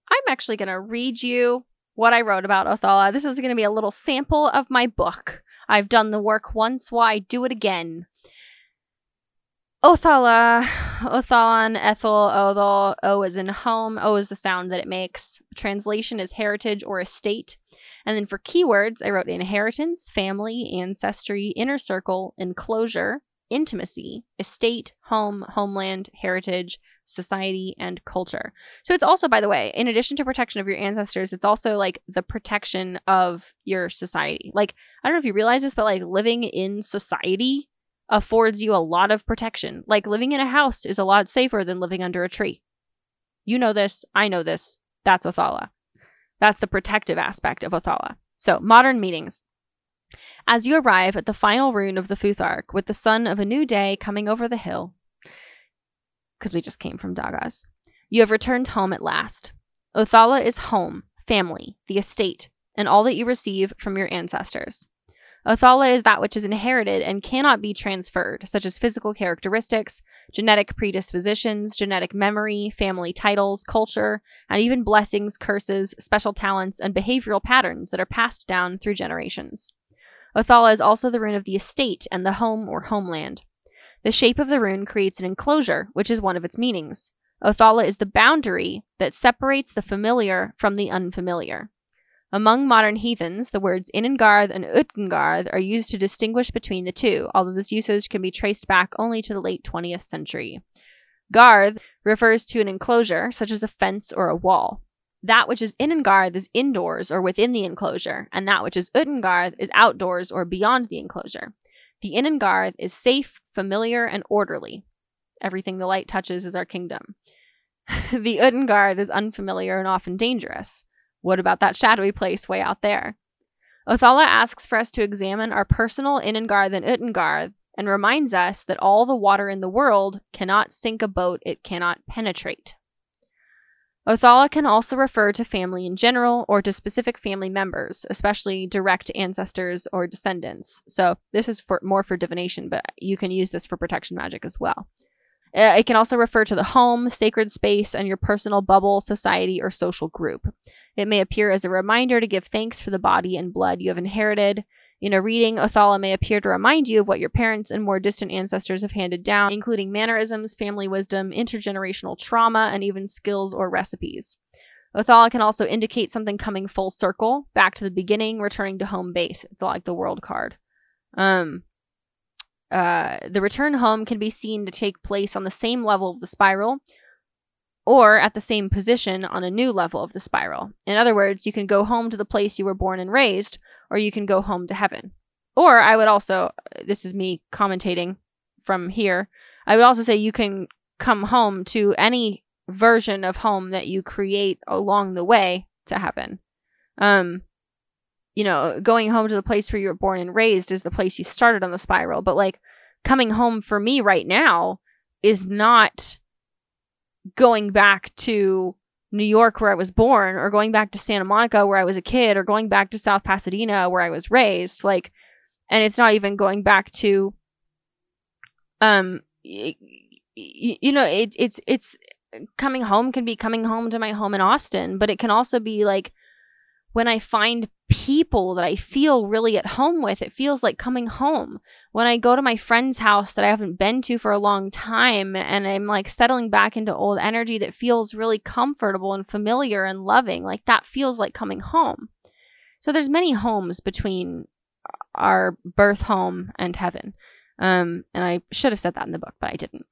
i'm actually going to read you what I wrote about Othala. This is going to be a little sample of my book. I've done the work once, why do it again? Othala, Othalan, Ethel, Othal. O is in home. O is the sound that it makes. Translation is heritage or estate. And then for keywords, I wrote inheritance, family, ancestry, inner circle, enclosure, intimacy, estate, home, homeland, heritage, society, and culture. So it's also, by the way, in addition to protection of your ancestors, it's also like the protection of your society. Like, I don't know if you realize this, but like living in society affords you a lot of protection. Like living in a house is a lot safer than living under a tree. You know this. I know this. That's Othala. That's the protective aspect of Othala. So, modern meetings. As you arrive at the final rune of the Futhark, with the sun of a new day coming over the hill, because we just came from Dagaz, you have returned home at last. Othala is home, family, the estate, and all that you receive from your ancestors. Othala is that which is inherited and cannot be transferred, such as physical characteristics, genetic predispositions, genetic memory, family titles, culture, and even blessings, curses, special talents, and behavioral patterns that are passed down through generations. Othala is also the rune of the estate and the home or homeland. The shape of the rune creates an enclosure, which is one of its meanings. Othala is the boundary that separates the familiar from the unfamiliar. Among modern heathens, the words Inengarth and Utgengarth are used to distinguish between the two, although this usage can be traced back only to the late 20th century. Garth refers to an enclosure, such as a fence or a wall. That which is Inengarth is indoors or within the enclosure, and that which is Uttengarth is outdoors or beyond the enclosure. The Inengarth is safe, familiar, and orderly. Everything the light touches is our kingdom. (laughs) the Uttengarth is unfamiliar and often dangerous. What about that shadowy place way out there? Othala asks for us to examine our personal Inengarth and Uttengarth and reminds us that all the water in the world cannot sink a boat it cannot penetrate. Othala can also refer to family in general or to specific family members, especially direct ancestors or descendants. So this is for more for divination, but you can use this for protection magic as well. Uh, it can also refer to the home, sacred space, and your personal bubble, society, or social group. It may appear as a reminder to give thanks for the body and blood you have inherited, in a reading, Othala may appear to remind you of what your parents and more distant ancestors have handed down, including mannerisms, family wisdom, intergenerational trauma, and even skills or recipes. Othala can also indicate something coming full circle, back to the beginning, returning to home base. It's like the world card. Um, uh, the return home can be seen to take place on the same level of the spiral, or at the same position on a new level of the spiral. In other words, you can go home to the place you were born and raised, or you can go home to heaven. Or I would also, this is me commentating from here, I would also say you can come home to any version of home that you create along the way to heaven. Um, you know, going home to the place where you were born and raised is the place you started on the spiral, but like coming home for me right now is not going back to New York where I was born or going back to Santa Monica where I was a kid or going back to South Pasadena where I was raised like and it's not even going back to um you know it, it's it's coming home can be coming home to my home in Austin but it can also be like when I find people that I feel really at home with, it feels like coming home. When I go to my friend's house that I haven't been to for a long time and I'm like settling back into old energy that feels really comfortable and familiar and loving, like that feels like coming home. So there's many homes between our birth home and heaven. Um, and I should have said that in the book, but I didn't.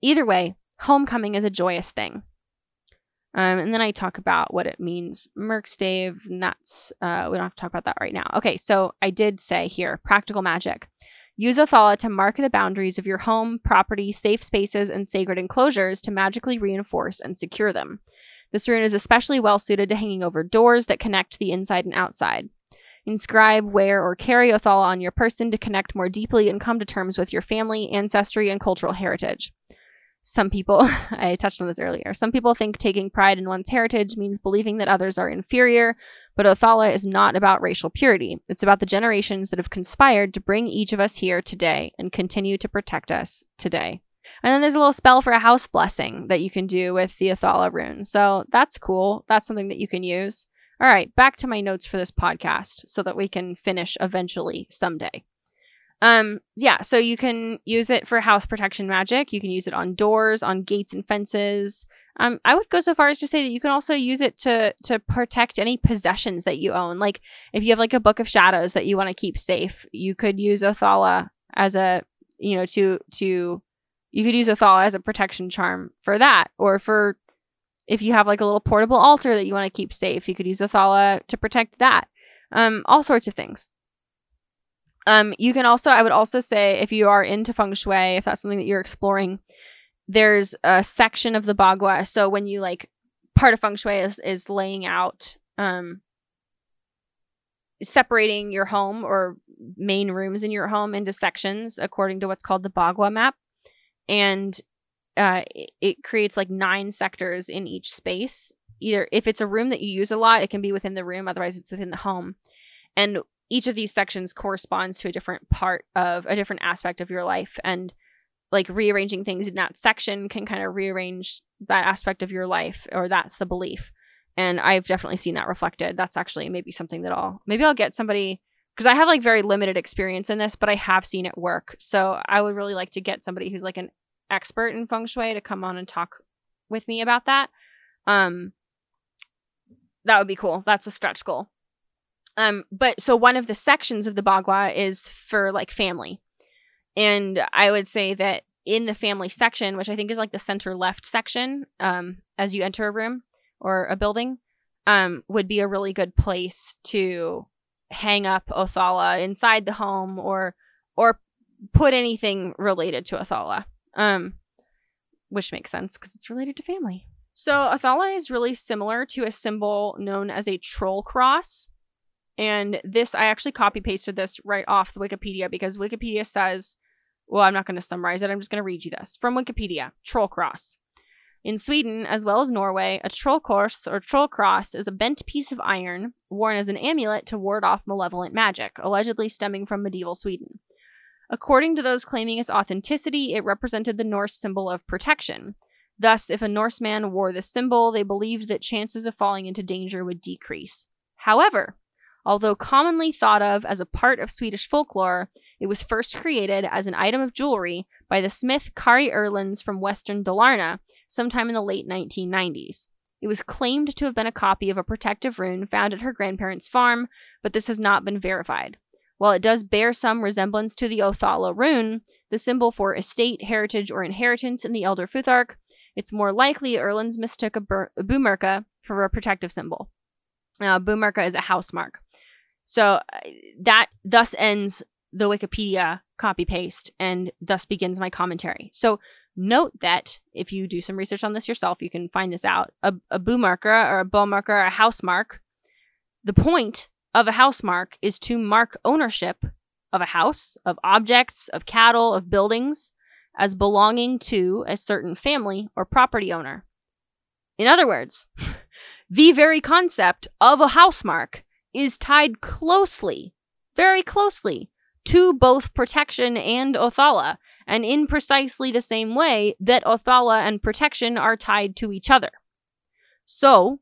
Either way, homecoming is a joyous thing. Um, and then I talk about what it means, merkstave, and that's, uh, we don't have to talk about that right now. Okay, so I did say here practical magic. Use Othala to mark the boundaries of your home, property, safe spaces, and sacred enclosures to magically reinforce and secure them. This rune is especially well suited to hanging over doors that connect the inside and outside. Inscribe, wear, or carry Othala on your person to connect more deeply and come to terms with your family, ancestry, and cultural heritage. Some people, (laughs) I touched on this earlier, some people think taking pride in one's heritage means believing that others are inferior, but Othala is not about racial purity. It's about the generations that have conspired to bring each of us here today and continue to protect us today. And then there's a little spell for a house blessing that you can do with the Othala rune. So that's cool. That's something that you can use. All right, back to my notes for this podcast so that we can finish eventually someday. Um, yeah, so you can use it for house protection magic. You can use it on doors, on gates and fences. Um, I would go so far as to say that you can also use it to to protect any possessions that you own. Like if you have like a book of shadows that you want to keep safe, you could use Othala as a you know to to you could use Othala as a protection charm for that, or for if you have like a little portable altar that you want to keep safe, you could use Othala to protect that. Um, all sorts of things. Um, you can also, I would also say, if you are into feng shui, if that's something that you're exploring, there's a section of the bagua. So when you like, part of feng shui is is laying out, um, separating your home or main rooms in your home into sections according to what's called the bagua map, and uh, it, it creates like nine sectors in each space. Either if it's a room that you use a lot, it can be within the room. Otherwise, it's within the home. And each of these sections corresponds to a different part of a different aspect of your life. And like rearranging things in that section can kind of rearrange that aspect of your life or that's the belief. And i've definitely seen that reflected. That's actually maybe something that i'll maybe i'll get somebody because i have like very limited experience in this but i have seen it work. So i would really like to get somebody who's like an expert in feng shui to come on and talk with me about that. Um that would be cool. That's a stretch goal um, but so one of the sections of the Bagua is for like family. And I would say that in the family section, which I think is like the center left section, um, as you enter a room or a building, um, would be a really good place to hang up Othala inside the home or or put anything related to Othala. Um, which makes sense because it's related to family. So Othala is really similar to a symbol known as a troll cross. And this, I actually copy pasted this right off the Wikipedia because Wikipedia says, well, I'm not going to summarize it. I'm just going to read you this from Wikipedia Troll Cross. In Sweden, as well as Norway, a trollkors or troll cross is a bent piece of iron worn as an amulet to ward off malevolent magic, allegedly stemming from medieval Sweden. According to those claiming its authenticity, it represented the Norse symbol of protection. Thus, if a Norseman wore this symbol, they believed that chances of falling into danger would decrease. However, Although commonly thought of as a part of Swedish folklore, it was first created as an item of jewelry by the smith Kari Erlands from western Dalarna sometime in the late 1990s. It was claimed to have been a copy of a protective rune found at her grandparents' farm, but this has not been verified. While it does bear some resemblance to the Othala rune, the symbol for estate, heritage, or inheritance in the Elder Futhark, it's more likely Erlands mistook a, bur- a bomärke for a protective symbol. Uh, Bomärke is a house mark. So uh, that thus ends the Wikipedia copy paste and thus begins my commentary. So note that if you do some research on this yourself, you can find this out. A, a boo marker or a bow marker or a house mark. The point of a house mark is to mark ownership of a house, of objects, of cattle, of buildings as belonging to a certain family or property owner. In other words, (laughs) the very concept of a house mark is tied closely, very closely, to both protection and Othala, and in precisely the same way that Othala and protection are tied to each other. So,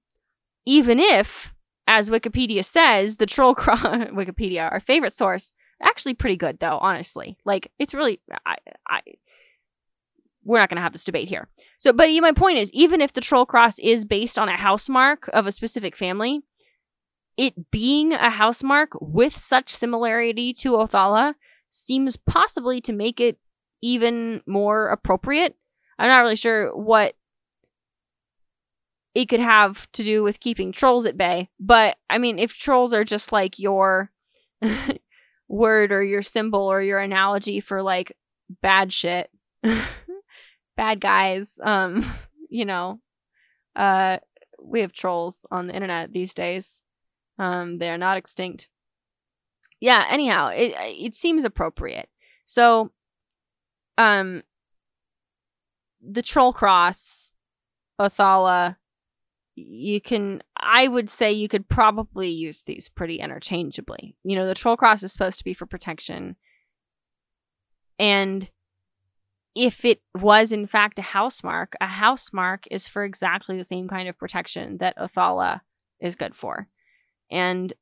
even if, as Wikipedia says, the troll (laughs) cross, Wikipedia, our favorite source, actually pretty good though, honestly. Like, it's really, I, I, we're not going to have this debate here. So, but my point is, even if the troll cross is based on a house mark of a specific family, it being a house mark with such similarity to Othala seems possibly to make it even more appropriate. I'm not really sure what it could have to do with keeping trolls at bay, but I mean, if trolls are just like your (laughs) word or your symbol or your analogy for like bad shit, (laughs) bad guys, um, (laughs) you know, uh, we have trolls on the internet these days. Um, they are not extinct. Yeah. Anyhow, it it seems appropriate. So, um, the troll cross, Othala, you can. I would say you could probably use these pretty interchangeably. You know, the troll cross is supposed to be for protection, and if it was in fact a house mark, a house mark is for exactly the same kind of protection that Othala is good for. And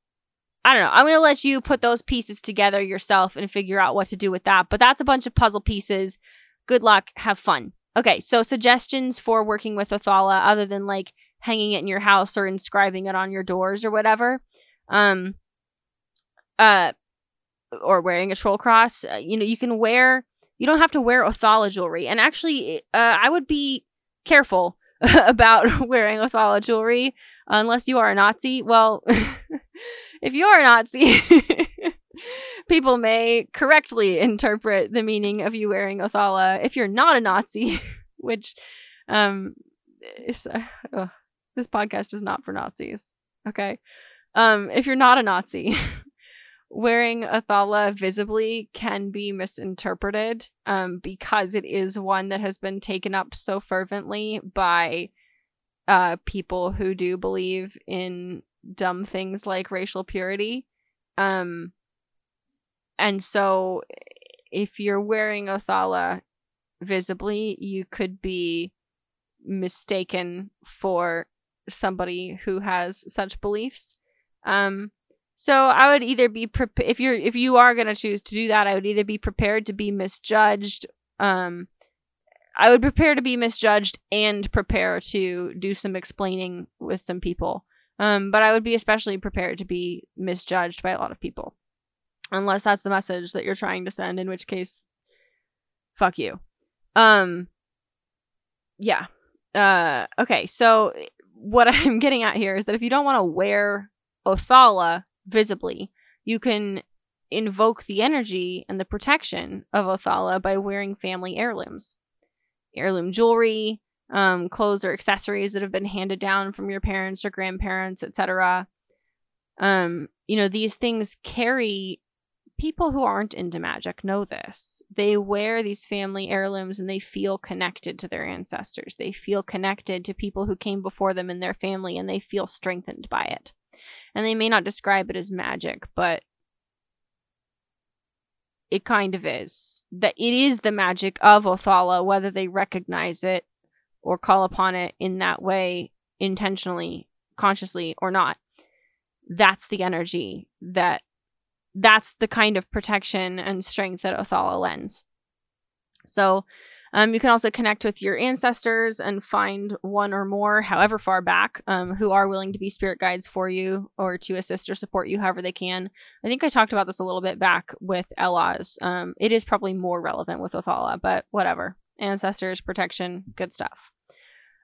I don't know. I'm going to let you put those pieces together yourself and figure out what to do with that. But that's a bunch of puzzle pieces. Good luck. Have fun. Okay, so suggestions for working with Othala other than like hanging it in your house or inscribing it on your doors or whatever. Um uh or wearing a troll cross, uh, you know, you can wear you don't have to wear Othala jewelry. And actually uh I would be careful (laughs) about (laughs) wearing Othala jewelry unless you are a Nazi. Well, (laughs) if you are a Nazi, (laughs) people may correctly interpret the meaning of you wearing Othala. If you're not a Nazi, (laughs) which um, is, uh, this podcast is not for Nazis. Okay. Um, if you're not a Nazi, wearing Othala visibly can be misinterpreted um, because it is one that has been taken up so fervently by uh, people who do believe in dumb things like racial purity. Um, and so if you're wearing Othala visibly, you could be mistaken for somebody who has such beliefs. Um, so I would either be pre- if you're if you are going to choose to do that, I would either be prepared to be misjudged um I would prepare to be misjudged and prepare to do some explaining with some people. Um, but I would be especially prepared to be misjudged by a lot of people. Unless that's the message that you're trying to send, in which case, fuck you. Um, yeah. Uh, okay, so what (laughs) I'm getting at here is that if you don't want to wear Othala visibly, you can invoke the energy and the protection of Othala by wearing family heirlooms heirloom jewelry, um, clothes or accessories that have been handed down from your parents or grandparents, etc. Um, you know, these things carry people who aren't into magic know this. They wear these family heirlooms and they feel connected to their ancestors. They feel connected to people who came before them in their family and they feel strengthened by it. And they may not describe it as magic, but it kind of is. That it is the magic of Othala, whether they recognize it or call upon it in that way intentionally, consciously, or not. That's the energy that that's the kind of protection and strength that Othala lends. So um, you can also connect with your ancestors and find one or more, however far back, um, who are willing to be spirit guides for you or to assist or support you however they can. I think I talked about this a little bit back with Elhaz. Um, it is probably more relevant with Othala, but whatever. Ancestors, protection, good stuff.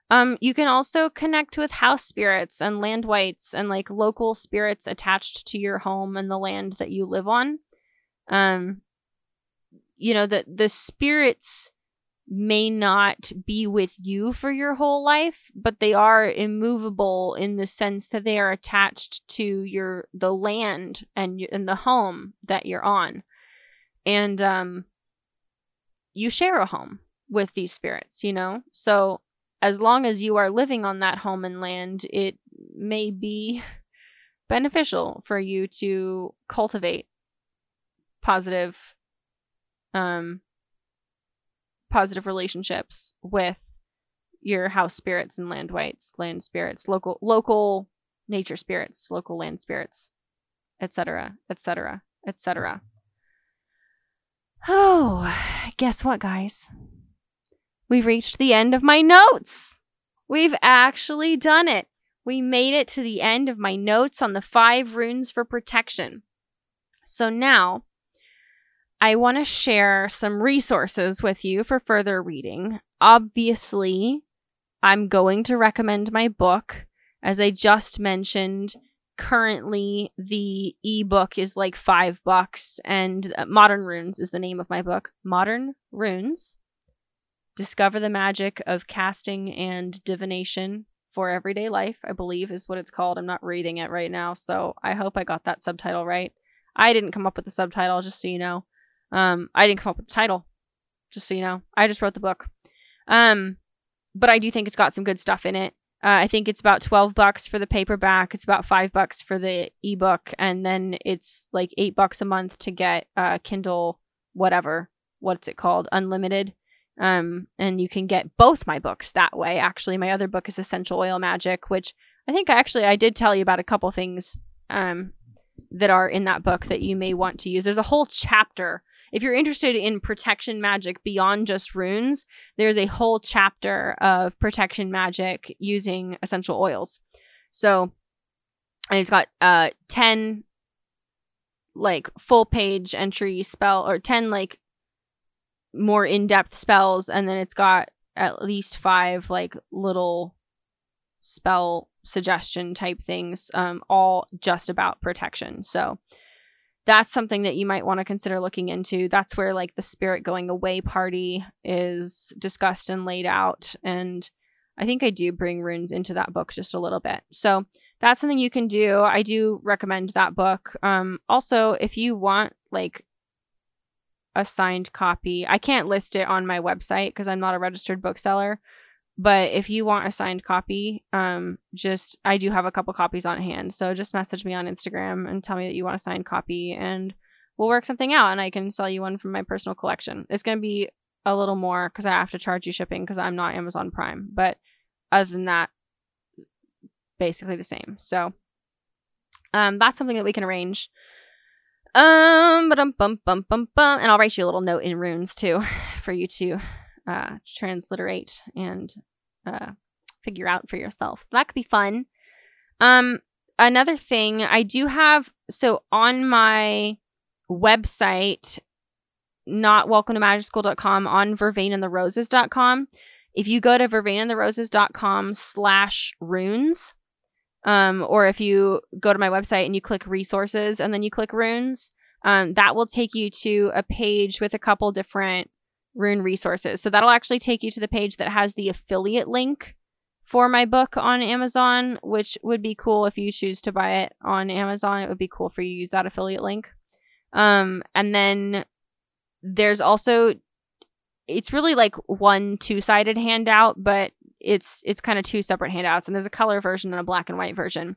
Um, you can also connect with house spirits and land wights and like local spirits attached to your home and the land that you live on. Um, you know, the the spirits may not be with you for your whole life, but they are immovable in the sense that they are attached to your the land and and the home that you're on. And um you share a home with these spirits, you know? So as long as you are living on that home and land, it may be beneficial for you to cultivate positive um positive relationships with your house spirits and land wights, land spirits, local local nature spirits, local land spirits, etc., etc., etc. Oh, guess what, guys? We've reached the end of my notes. We've actually done it. We made it to the end of my notes on the five runes for protection. So now I want to share some resources with you for further reading. Obviously, I'm going to recommend my book. As I just mentioned, currently the ebook is like five bucks, and uh, Modern Runes is the name of my book. Modern Runes Discover the Magic of Casting and Divination for Everyday Life, I believe is what it's called. I'm not reading it right now, so I hope I got that subtitle right. I didn't come up with the subtitle, just so you know. Um, I didn't come up with the title, just so you know. I just wrote the book. Um, but I do think it's got some good stuff in it. Uh, I think it's about 12 bucks for the paperback. It's about 5 bucks for the ebook and then it's like 8 bucks a month to get uh Kindle whatever. What's it called? Unlimited. Um and you can get both my books that way. Actually, my other book is Essential Oil Magic, which I think actually I did tell you about a couple things um that are in that book that you may want to use. There's a whole chapter if you're interested in protection magic beyond just runes, there's a whole chapter of protection magic using essential oils. So, and it's got uh 10 like full page entry spell or 10 like more in-depth spells and then it's got at least 5 like little spell suggestion type things um all just about protection. So, that's something that you might want to consider looking into. That's where like the spirit going away party is discussed and laid out. And I think I do bring runes into that book just a little bit. So that's something you can do. I do recommend that book. Um, also, if you want like a signed copy, I can't list it on my website because I'm not a registered bookseller. But if you want a signed copy, um, just I do have a couple copies on hand. So just message me on Instagram and tell me that you want a signed copy and we'll work something out and I can sell you one from my personal collection. It's gonna be a little more because I have to charge you shipping because I'm not Amazon Prime. But other than that, basically the same. So um that's something that we can arrange. Um, but um, bum, bum, bum, bum, and I'll write you a little note in runes too, (laughs) for you to uh, transliterate and uh, figure out for yourself. So that could be fun. Um, another thing I do have so on my website, not welcome to magicschool.com on vervainandtheroses.com. If you go to vervainandtheroses.com slash runes, um, or if you go to my website and you click resources and then you click runes, um, that will take you to a page with a couple different Rune resources. So that'll actually take you to the page that has the affiliate link for my book on Amazon, which would be cool if you choose to buy it on Amazon. It would be cool for you to use that affiliate link. Um, and then there's also it's really like one two-sided handout, but it's it's kind of two separate handouts and there's a color version and a black and white version.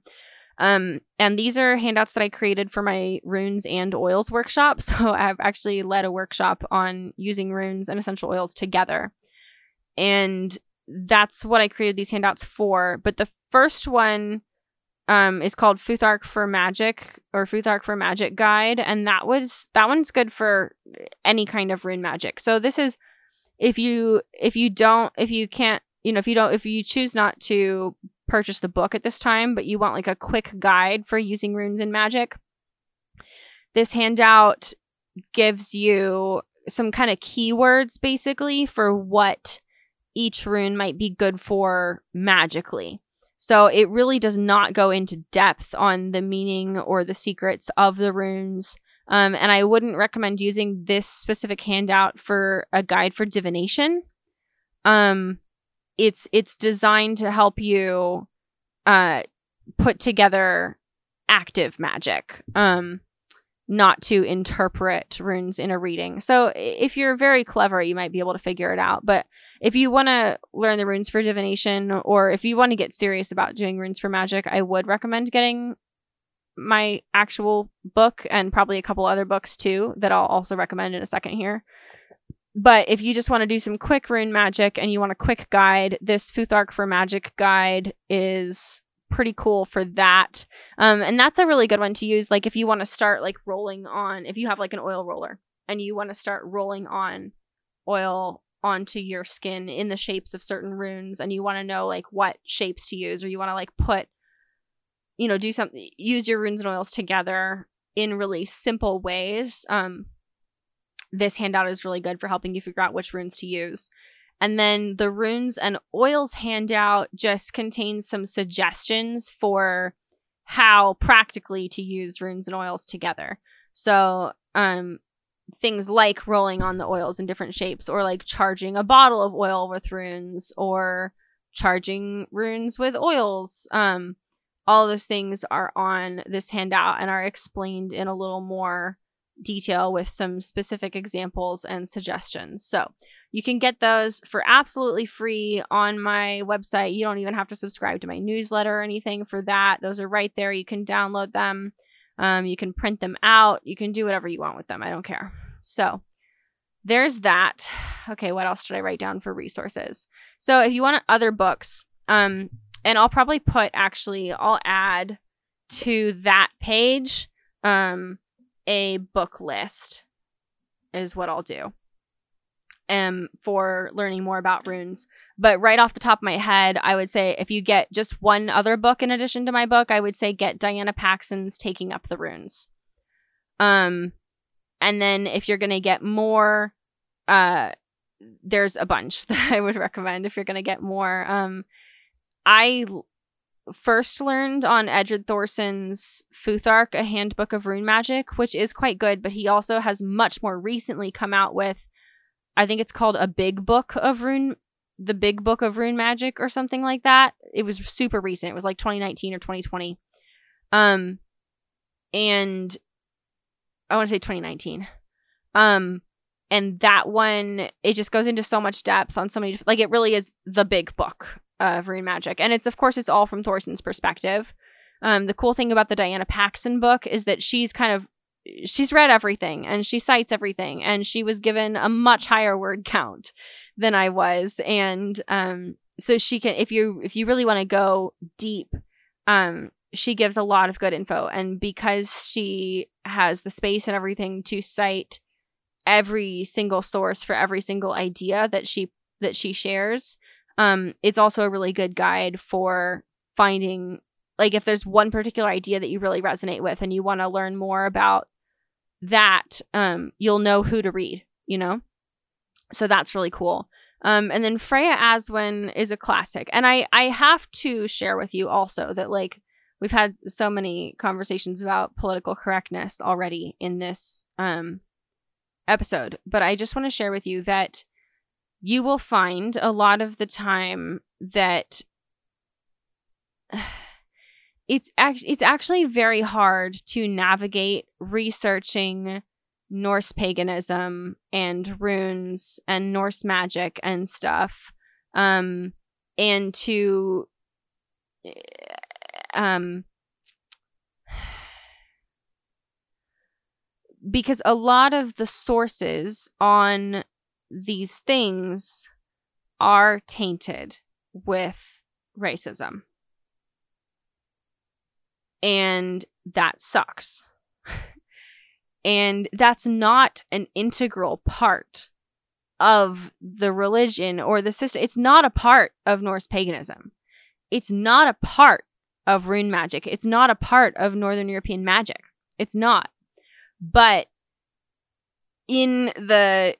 Um, and these are handouts that I created for my runes and oils workshop. (laughs) So I've actually led a workshop on using runes and essential oils together. And that's what I created these handouts for. But the first one um, is called Futhark for Magic or Futhark for Magic Guide. And that was that one's good for any kind of rune magic. So this is if you if you don't if you can't you know if you don't if you choose not to purchase the book at this time, but you want like a quick guide for using runes and magic, this handout gives you some kind of keywords basically for what each rune might be good for magically. So it really does not go into depth on the meaning or the secrets of the runes. Um, and I wouldn't recommend using this specific handout for a guide for divination. Um, it's it's designed to help you uh put together active magic um not to interpret runes in a reading. So if you're very clever, you might be able to figure it out. But if you want to learn the runes for divination, or if you want to get serious about doing runes for magic, I would recommend getting my actual book and probably a couple other books too that I'll also recommend in a second here. But if you just want to do some quick rune magic and you want a quick guide, this Futhark for Magic guide is pretty cool for that. Um, and that's a really good one to use. Like if you want to start like rolling on, if you have like an oil roller and you want to start rolling on oil onto your skin in the shapes of certain runes and you want to know like what shapes to use or you want to like put you know do something use your runes and oils together in really simple ways um this handout is really good for helping you figure out which runes to use and then the runes and oils handout just contains some suggestions for how practically to use runes and oils together. So, um, things like rolling on the oils in different shapes, or like charging a bottle of oil with runes, or charging runes with oils. Um, all those things are on this handout and are explained in a little more detail with some specific examples and suggestions. So you can get those for absolutely free on my website. You don't even have to subscribe to my newsletter or anything for that. Those are right there. You can download them. Um, you can print them out. You can do whatever you want with them. I don't care. So there's that. Okay, what else did I write down for resources? So if you want other books, um, and I'll probably put actually, I'll add to that page um a book list is what I'll do um for learning more about runes. But right off the top of my head, I would say if you get just one other book in addition to my book, I would say get Diana Paxson's Taking Up the Runes. Um and then if you're going to get more uh there's a bunch (laughs) that I would recommend if you're going to get more. Um I first learned on Edred Thorsson's Futhark, a handbook of rune magic, which is quite good, but he also has much more recently come out with, I think it's called a big book of rune, the big book of rune magic or something like that. It was super recent. It was like 2019 or 2020. Um, and I want to say 2019. Um, and that one, it just goes into so much depth on so many, like it really is the big book of rune magic. And it's, of course, it's all from Thorsson's perspective. Um, the cool thing about the Diana Paxson book is that she's kind of she's read everything and she cites everything and she was given a much higher word count than I was and um so she can if you if you really want to go deep um she gives a lot of good info and because she has the space and everything to cite every single source for every single idea that she that she shares um, it's also a really good guide for finding like if there's one particular idea that you really resonate with and you want to learn more about that, um, you'll know who to read, you know? So that's really cool. Um, and then Freya Aswynn is a classic. And I, I have to share with you also that like we've had so many conversations about political correctness already in this um episode, but I just want to share with you that you will find a lot of the time that (sighs) it's actually it's actually very hard to navigate researching Norse paganism and runes and Norse magic and stuff um and to um (sighs) because a lot of the sources on these things are tainted with racism. And that sucks. (laughs) and that's not an integral part of the religion or the system. It's not a part of Norse paganism. It's not a part of rune magic. It's not a part of Northern European magic. It's not. But in the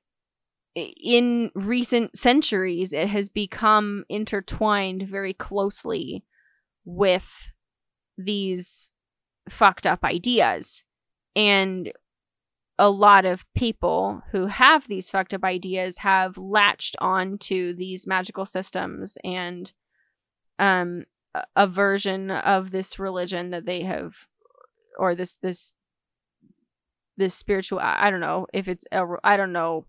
in recent centuries, it has become intertwined very closely with these fucked up ideas. And a lot of people who have these fucked up ideas have latched on to these magical systems and um a version of this religion that they have or this this this spiritual I don't know if it's a I don't know.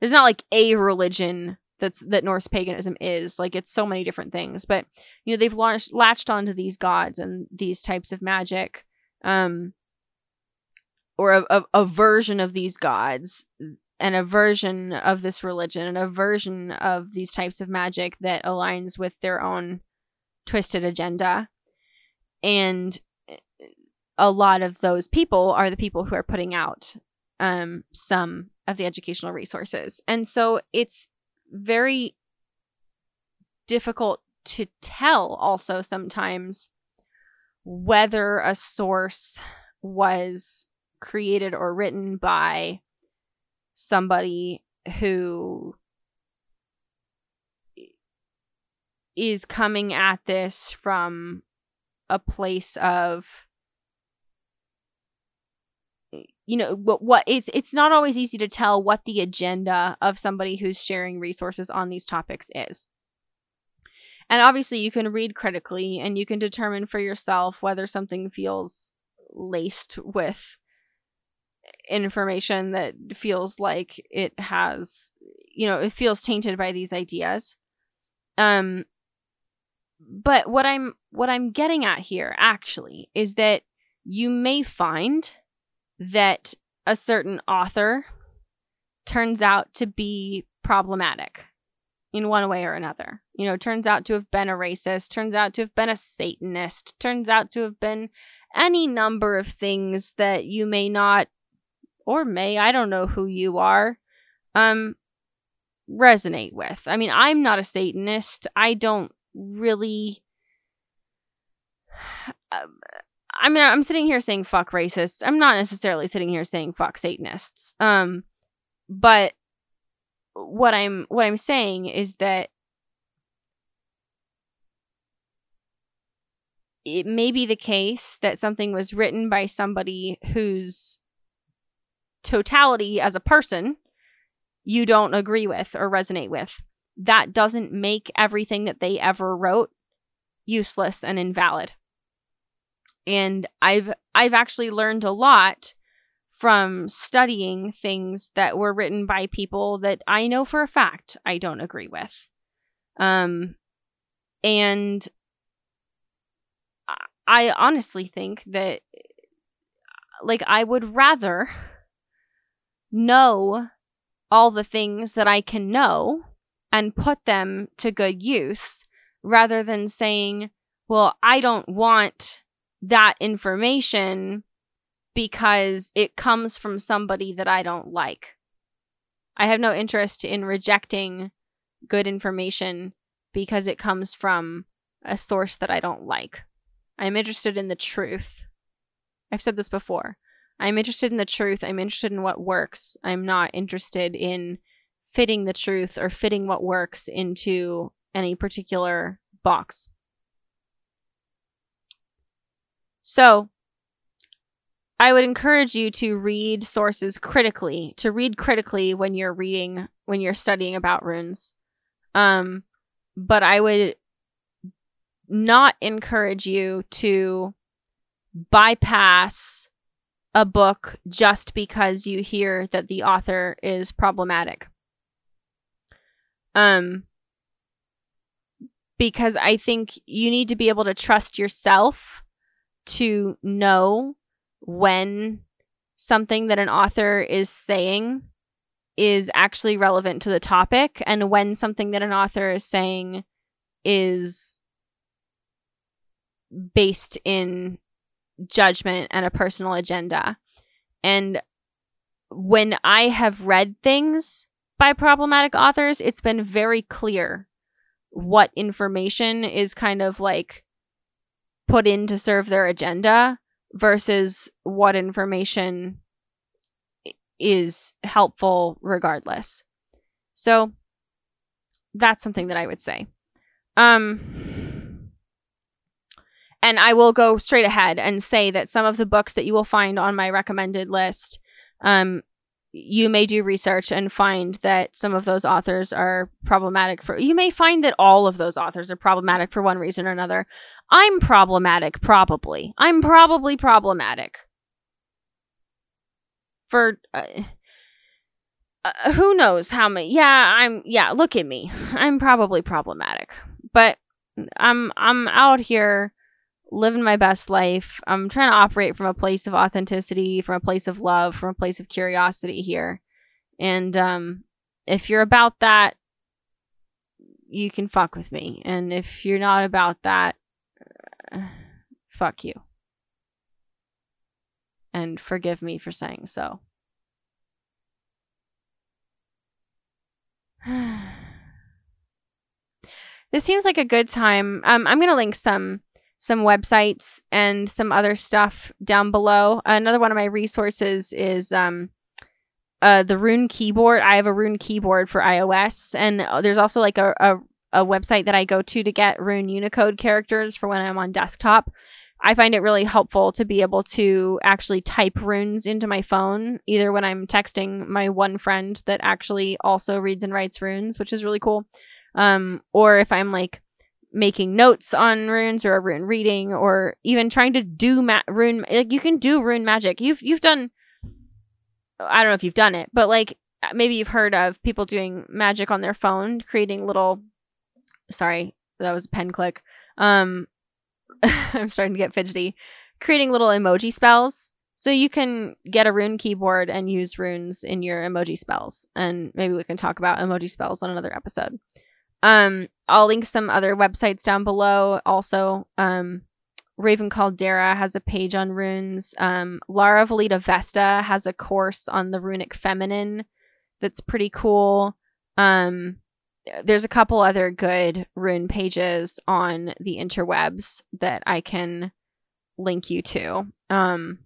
There's not like a religion that's that Norse paganism is. Like it's so many different things, but you know, they've launched latched onto these gods and these types of magic um or a, a, a version of these gods and a version of this religion and a version of these types of magic that aligns with their own twisted agenda. And a lot of those people are the people who are putting out um, some of the educational resources. And so it's very difficult to tell also sometimes whether a source was created or written by somebody who is coming at this from a place of you know what what it's it's not always easy to tell what the agenda of somebody who's sharing resources on these topics is. And obviously you can read critically and you can determine for yourself whether something feels laced with information that feels like it has you know it feels tainted by these ideas. Um but what i'm what i'm getting at here actually is that you may find that a certain author turns out to be problematic in one way or another. You know, turns out to have been a racist, turns out to have been a Satanist, turns out to have been any number of things that you may not or may, I don't know who you are, um, resonate with. I mean, I'm not a Satanist. I don't really. (sighs) Um, I mean, I'm sitting here saying fuck racists. I'm not necessarily sitting here saying fuck Satanists. Um, but what I'm what I'm saying is that it may be the case that something was written by somebody whose totality as a person you don't agree with or resonate with. That doesn't make everything that they ever wrote useless and invalid and I've I've actually learned a lot from studying things that were written by people that I know for a fact I don't agree with. Um and I honestly think that like I would rather know all the things that I can know and put them to good use rather than saying, well, I don't want that information because it comes from somebody that I don't like. I have no interest in rejecting good information because it comes from a source that I don't like. I'm interested in the truth. I've said this before. I'm interested in the truth. I'm interested in what works. I'm not interested in fitting the truth or fitting what works into any particular box. So, I would encourage you to read sources critically, to read critically when you're reading, when you're studying about runes. Um, but I would not encourage you to bypass a book just because you hear that the author is problematic. Um, because I think you need to be able to trust yourself to know when something that an author is saying is actually relevant to the topic and when something that an author is saying is based in judgment and a personal agenda. And when I have read things by problematic authors, it's been very clear what information is kind of like put in to serve their agenda versus what information is helpful regardless. So that's something that I would say. Um and I will go straight ahead and say that some of the books that you will find on my recommended list um you may do research and find that some of those authors are problematic for you may find that all of those authors are problematic for one reason or another i'm problematic probably i'm probably problematic for uh, uh, who knows how many. Yeah, I'm. Yeah, look at me. I'm probably problematic, but I'm I'm out here living my best life. I'm trying to operate from a place of authenticity, from a place of love, from a place of curiosity here. And um, if you're about that, you can fuck with me. And if you're not about that, uh, fuck you. And forgive me for saying so. (sighs) this seems like a good time. Um, I'm gonna link some some websites and some other stuff down below. Another one of my resources is um, uh, the Rune keyboard. I have a Rune keyboard for iOS, and uh, there's also like a, a, a website that I go to to get Rune Unicode characters for when I'm on desktop. I find it really helpful to be able to actually type runes into my phone, either when I'm texting my one friend that actually also reads and writes runes, which is really cool, um, or if I'm like making notes on runes or a rune reading, or even trying to do ma- rune. Like you can do rune magic. You've you've done. I don't know if you've done it, but like maybe you've heard of people doing magic on their phone, creating little. Sorry, that was a pen click. Um, (laughs) I'm starting to get fidgety. Creating little emoji spells. So you can get a rune keyboard and use runes in your emoji spells. And maybe we can talk about emoji spells on another episode. Um, I'll link some other websites down below. Also, um, Raven Kaldera has a page on runes. Um, Lara Veleda Vesta has a course on the runic feminine that's pretty cool. Um, there's a couple other good rune pages on the interwebs that I can link you to. Um,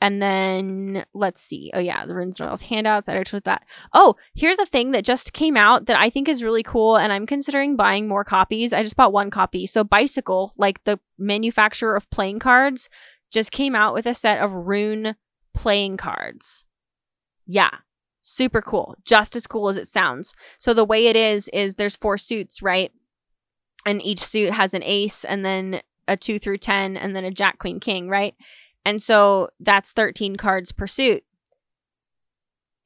and then let's see. Oh yeah, the runes and oils handouts. I actually that. Oh, here's a thing that just came out that I think is really cool, and I'm considering buying more copies. I just bought one copy. So Bicycle, like the manufacturer of playing cards, just came out with a set of rune playing cards. Yeah, super cool. Just as cool as it sounds. So the way it is is there's four suits, right? And each suit has an ace and then a 2 through 10 and then a jack queen king, right? And so that's 13 cards per suit.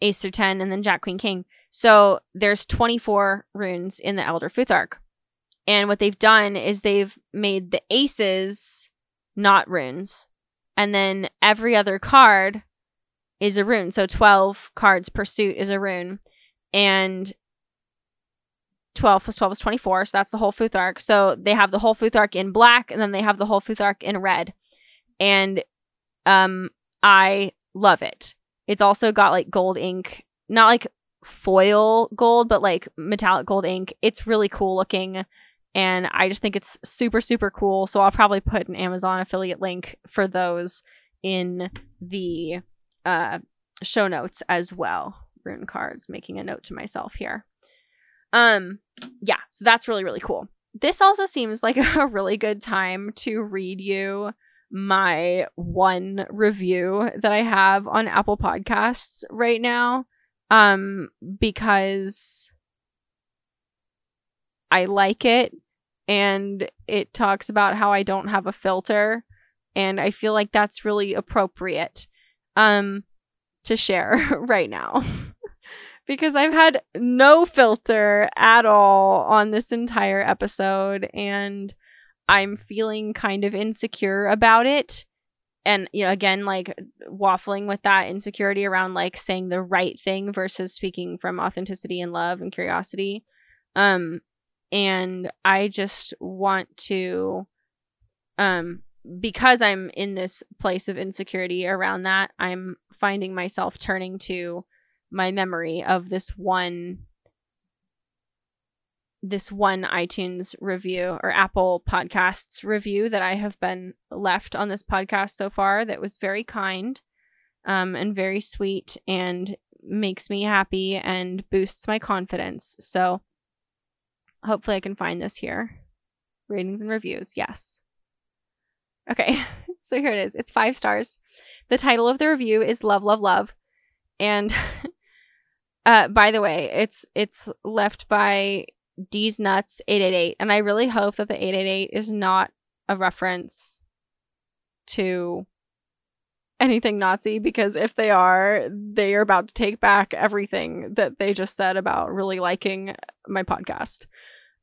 Ace through 10 and then jack queen king. So there's 24 runes in the Elder Futhark. And what they've done is they've made the aces not runes. And then every other card is a rune. So 12 cards per suit is a rune. And 12 plus 12 is 24. So that's the whole Futhark. So they have the whole Futhark in black and then they have the whole Futhark in red. And um, I love it. It's also got like gold ink, not like foil gold, but like metallic gold ink. It's really cool looking. And I just think it's super, super cool. So I'll probably put an Amazon affiliate link for those in the uh, show notes as well. Rune cards, making a note to myself here. Um, yeah, so that's really, really cool. This also seems like (laughs) a really good time to read you my one review that I have on Apple Podcasts right now. Um, because I like it and it talks about how I don't have a filter and I feel like that's really appropriate um to share (laughs) right now (laughs) because I've had no filter at all on this entire episode and I'm feeling kind of insecure about it. And you know again like waffling with that insecurity around like saying the right thing versus speaking from authenticity and love and curiosity. Um and I just want to um because I'm in this place of insecurity around that, I'm finding myself turning to my memory of this one this one iTunes review or Apple Podcasts review that I have been left on this podcast so far that was very kind um, and very sweet and makes me happy and boosts my confidence. So hopefully I can find this here. Ratings and reviews, yes. Okay, (laughs) so here it is. It's five stars. The title of the review is Love, Love, Love. And (laughs) uh, by the way, it's it's left by D's Nuts 888. And I really hope that the 888 is not a reference to anything Nazi because if they are, they are about to take back everything that they just said about really liking my podcast.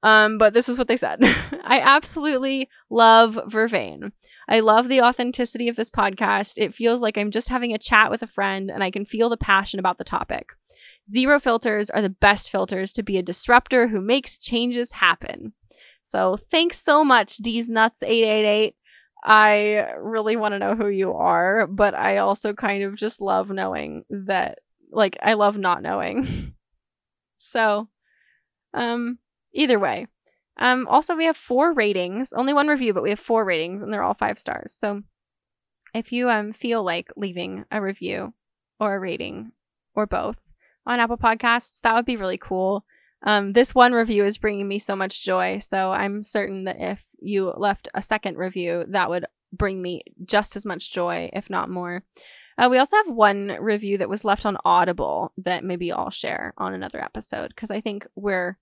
Um, but this is what they said. (laughs) I absolutely love Vervain. I love the authenticity of this podcast. It feels like I'm just having a chat with a friend and I can feel the passion about the topic. Zero filters are the best filters to be a disruptor who makes changes happen. So thanks so much, D's Nuts 888. I really want to know who you are, but I also kind of just love knowing that like I love not knowing. (laughs) so um either way. Um also we have four ratings, only one review, but we have four ratings and they're all 5 stars. So if you um feel like leaving a review or a rating or both on Apple Podcasts, that would be really cool. Um, this one review is bringing me so much joy. So I'm certain that if you left a second review, that would bring me just as much joy, if not more. Uh, we also have one review that was left on Audible that maybe I'll share on another episode because I think we're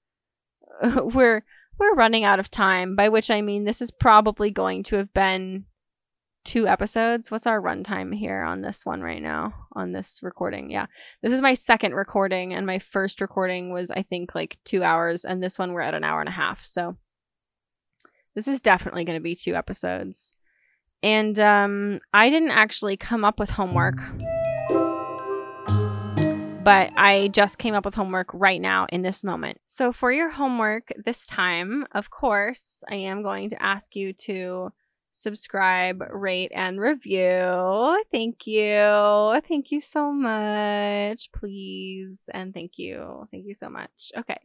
(laughs) we're we're running out of time. By which I mean this is probably going to have been two episodes. What's our runtime here on this one right now? On this recording. Yeah. This is my second recording, and my first recording was, I think, like two hours, and this one we're at an hour and a half. So this is definitely going to be two episodes. And um, I didn't actually come up with homework. But I just came up with homework right now in this moment. So, for your homework this time, of course, I am going to ask you to subscribe, rate, and review. Thank you. Thank you so much. Please. And thank you. Thank you so much. Okay.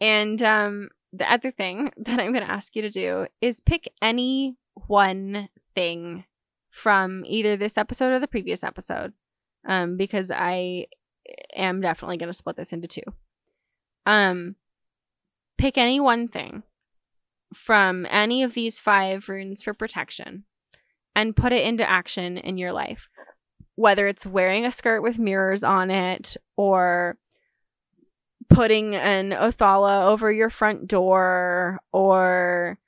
And um, the other thing (laughs) that I'm going to ask you to do is pick any one thing from either this episode or the previous episode um, because I am definitely going to split this into two. Um, pick any one thing from any of these five runes for protection and put it into action in your life. Whether it's wearing a skirt with mirrors on it or putting an Othala over your front door or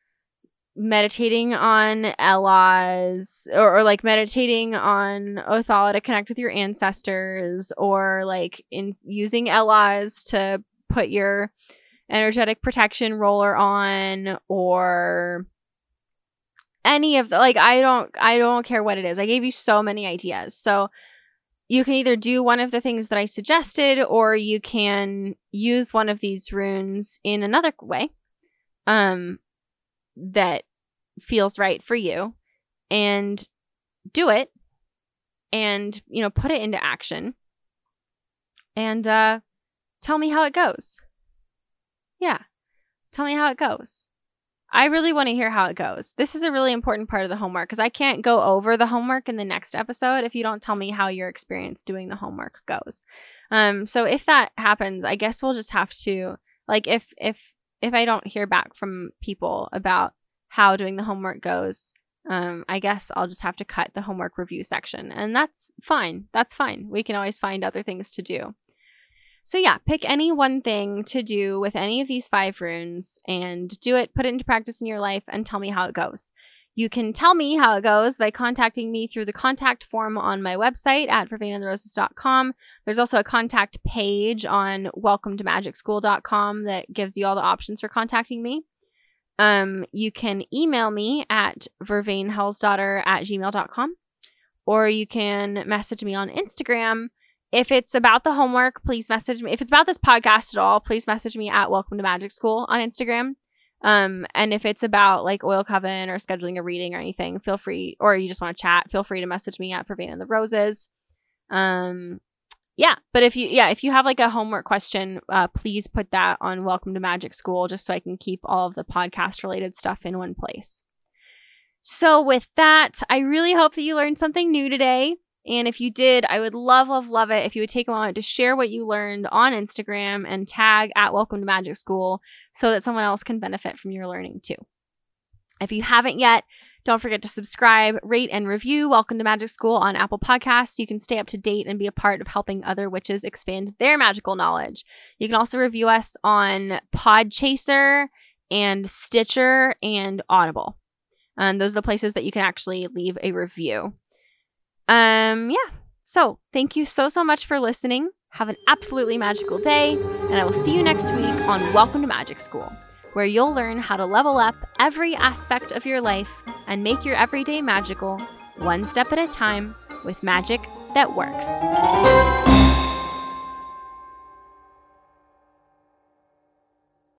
meditating on Elhaz or, or, like meditating on Othala to connect with your ancestors or like in using Elhaz to put your energetic protection roller on or any of the like I don't I don't care what it is. I gave you so many ideas. So you can either do one of the things that I suggested or you can use one of these runes in another way um that feels right for you and do it and you know put it into action and uh tell me how it goes. Yeah. Tell me how it goes. I really want to hear how it goes. This is a really important part of the homework because I can't go over the homework in the next episode if you don't tell me how your experience doing the homework goes. Um, so if that happens, I guess we'll just have to like if if if I don't hear back from people about how doing the homework goes, um, I guess I'll just have to cut the homework review section, and that's fine. That's fine. We can always find other things to do. So yeah, pick any one thing to do with any of these five runes and do it, put it into practice in your life, and tell me how it goes. You can tell me how it goes by contacting me through the contact form on my website at vervainandtheroses.com. There's also a contact page on welcometomagicschool.com that gives you all the options for contacting me. Um, you can email me at vervainhellsdaughter at gmail.com or you can message me on Instagram if it's about the homework, please message me. If it's about this podcast at all, please message me at Welcome to Magic School on Instagram. Um, and if it's about like Oil Coven or scheduling a reading or anything, feel free, or you just want to chat, feel free to message me at Vervain and the Roses. Um, yeah, but if you, yeah, if you have like a homework question, uh, please put that on Welcome to Magic School just so I can keep all of the podcast related stuff in one place. So, with that, I really hope that you learned something new today. And if you did, I would love, love, love it if you would take a moment to share what you learned on Instagram and tag at Welcome to Magic School so that someone else can benefit from your learning too. If you haven't yet, don't forget to subscribe, rate, and review Welcome to Magic School on Apple Podcasts. You can stay up to date and be a part of helping other witches expand their magical knowledge. You can also review us on Podchaser and Stitcher and Audible. Um, those are the places that you can actually leave a review. Um, yeah. So thank you so, so much for listening. Have an absolutely magical day, and I will see you next week on Welcome to Magic School, where you'll learn how to level up every aspect of your life and make your everyday magical, one step at a time, with magic that works.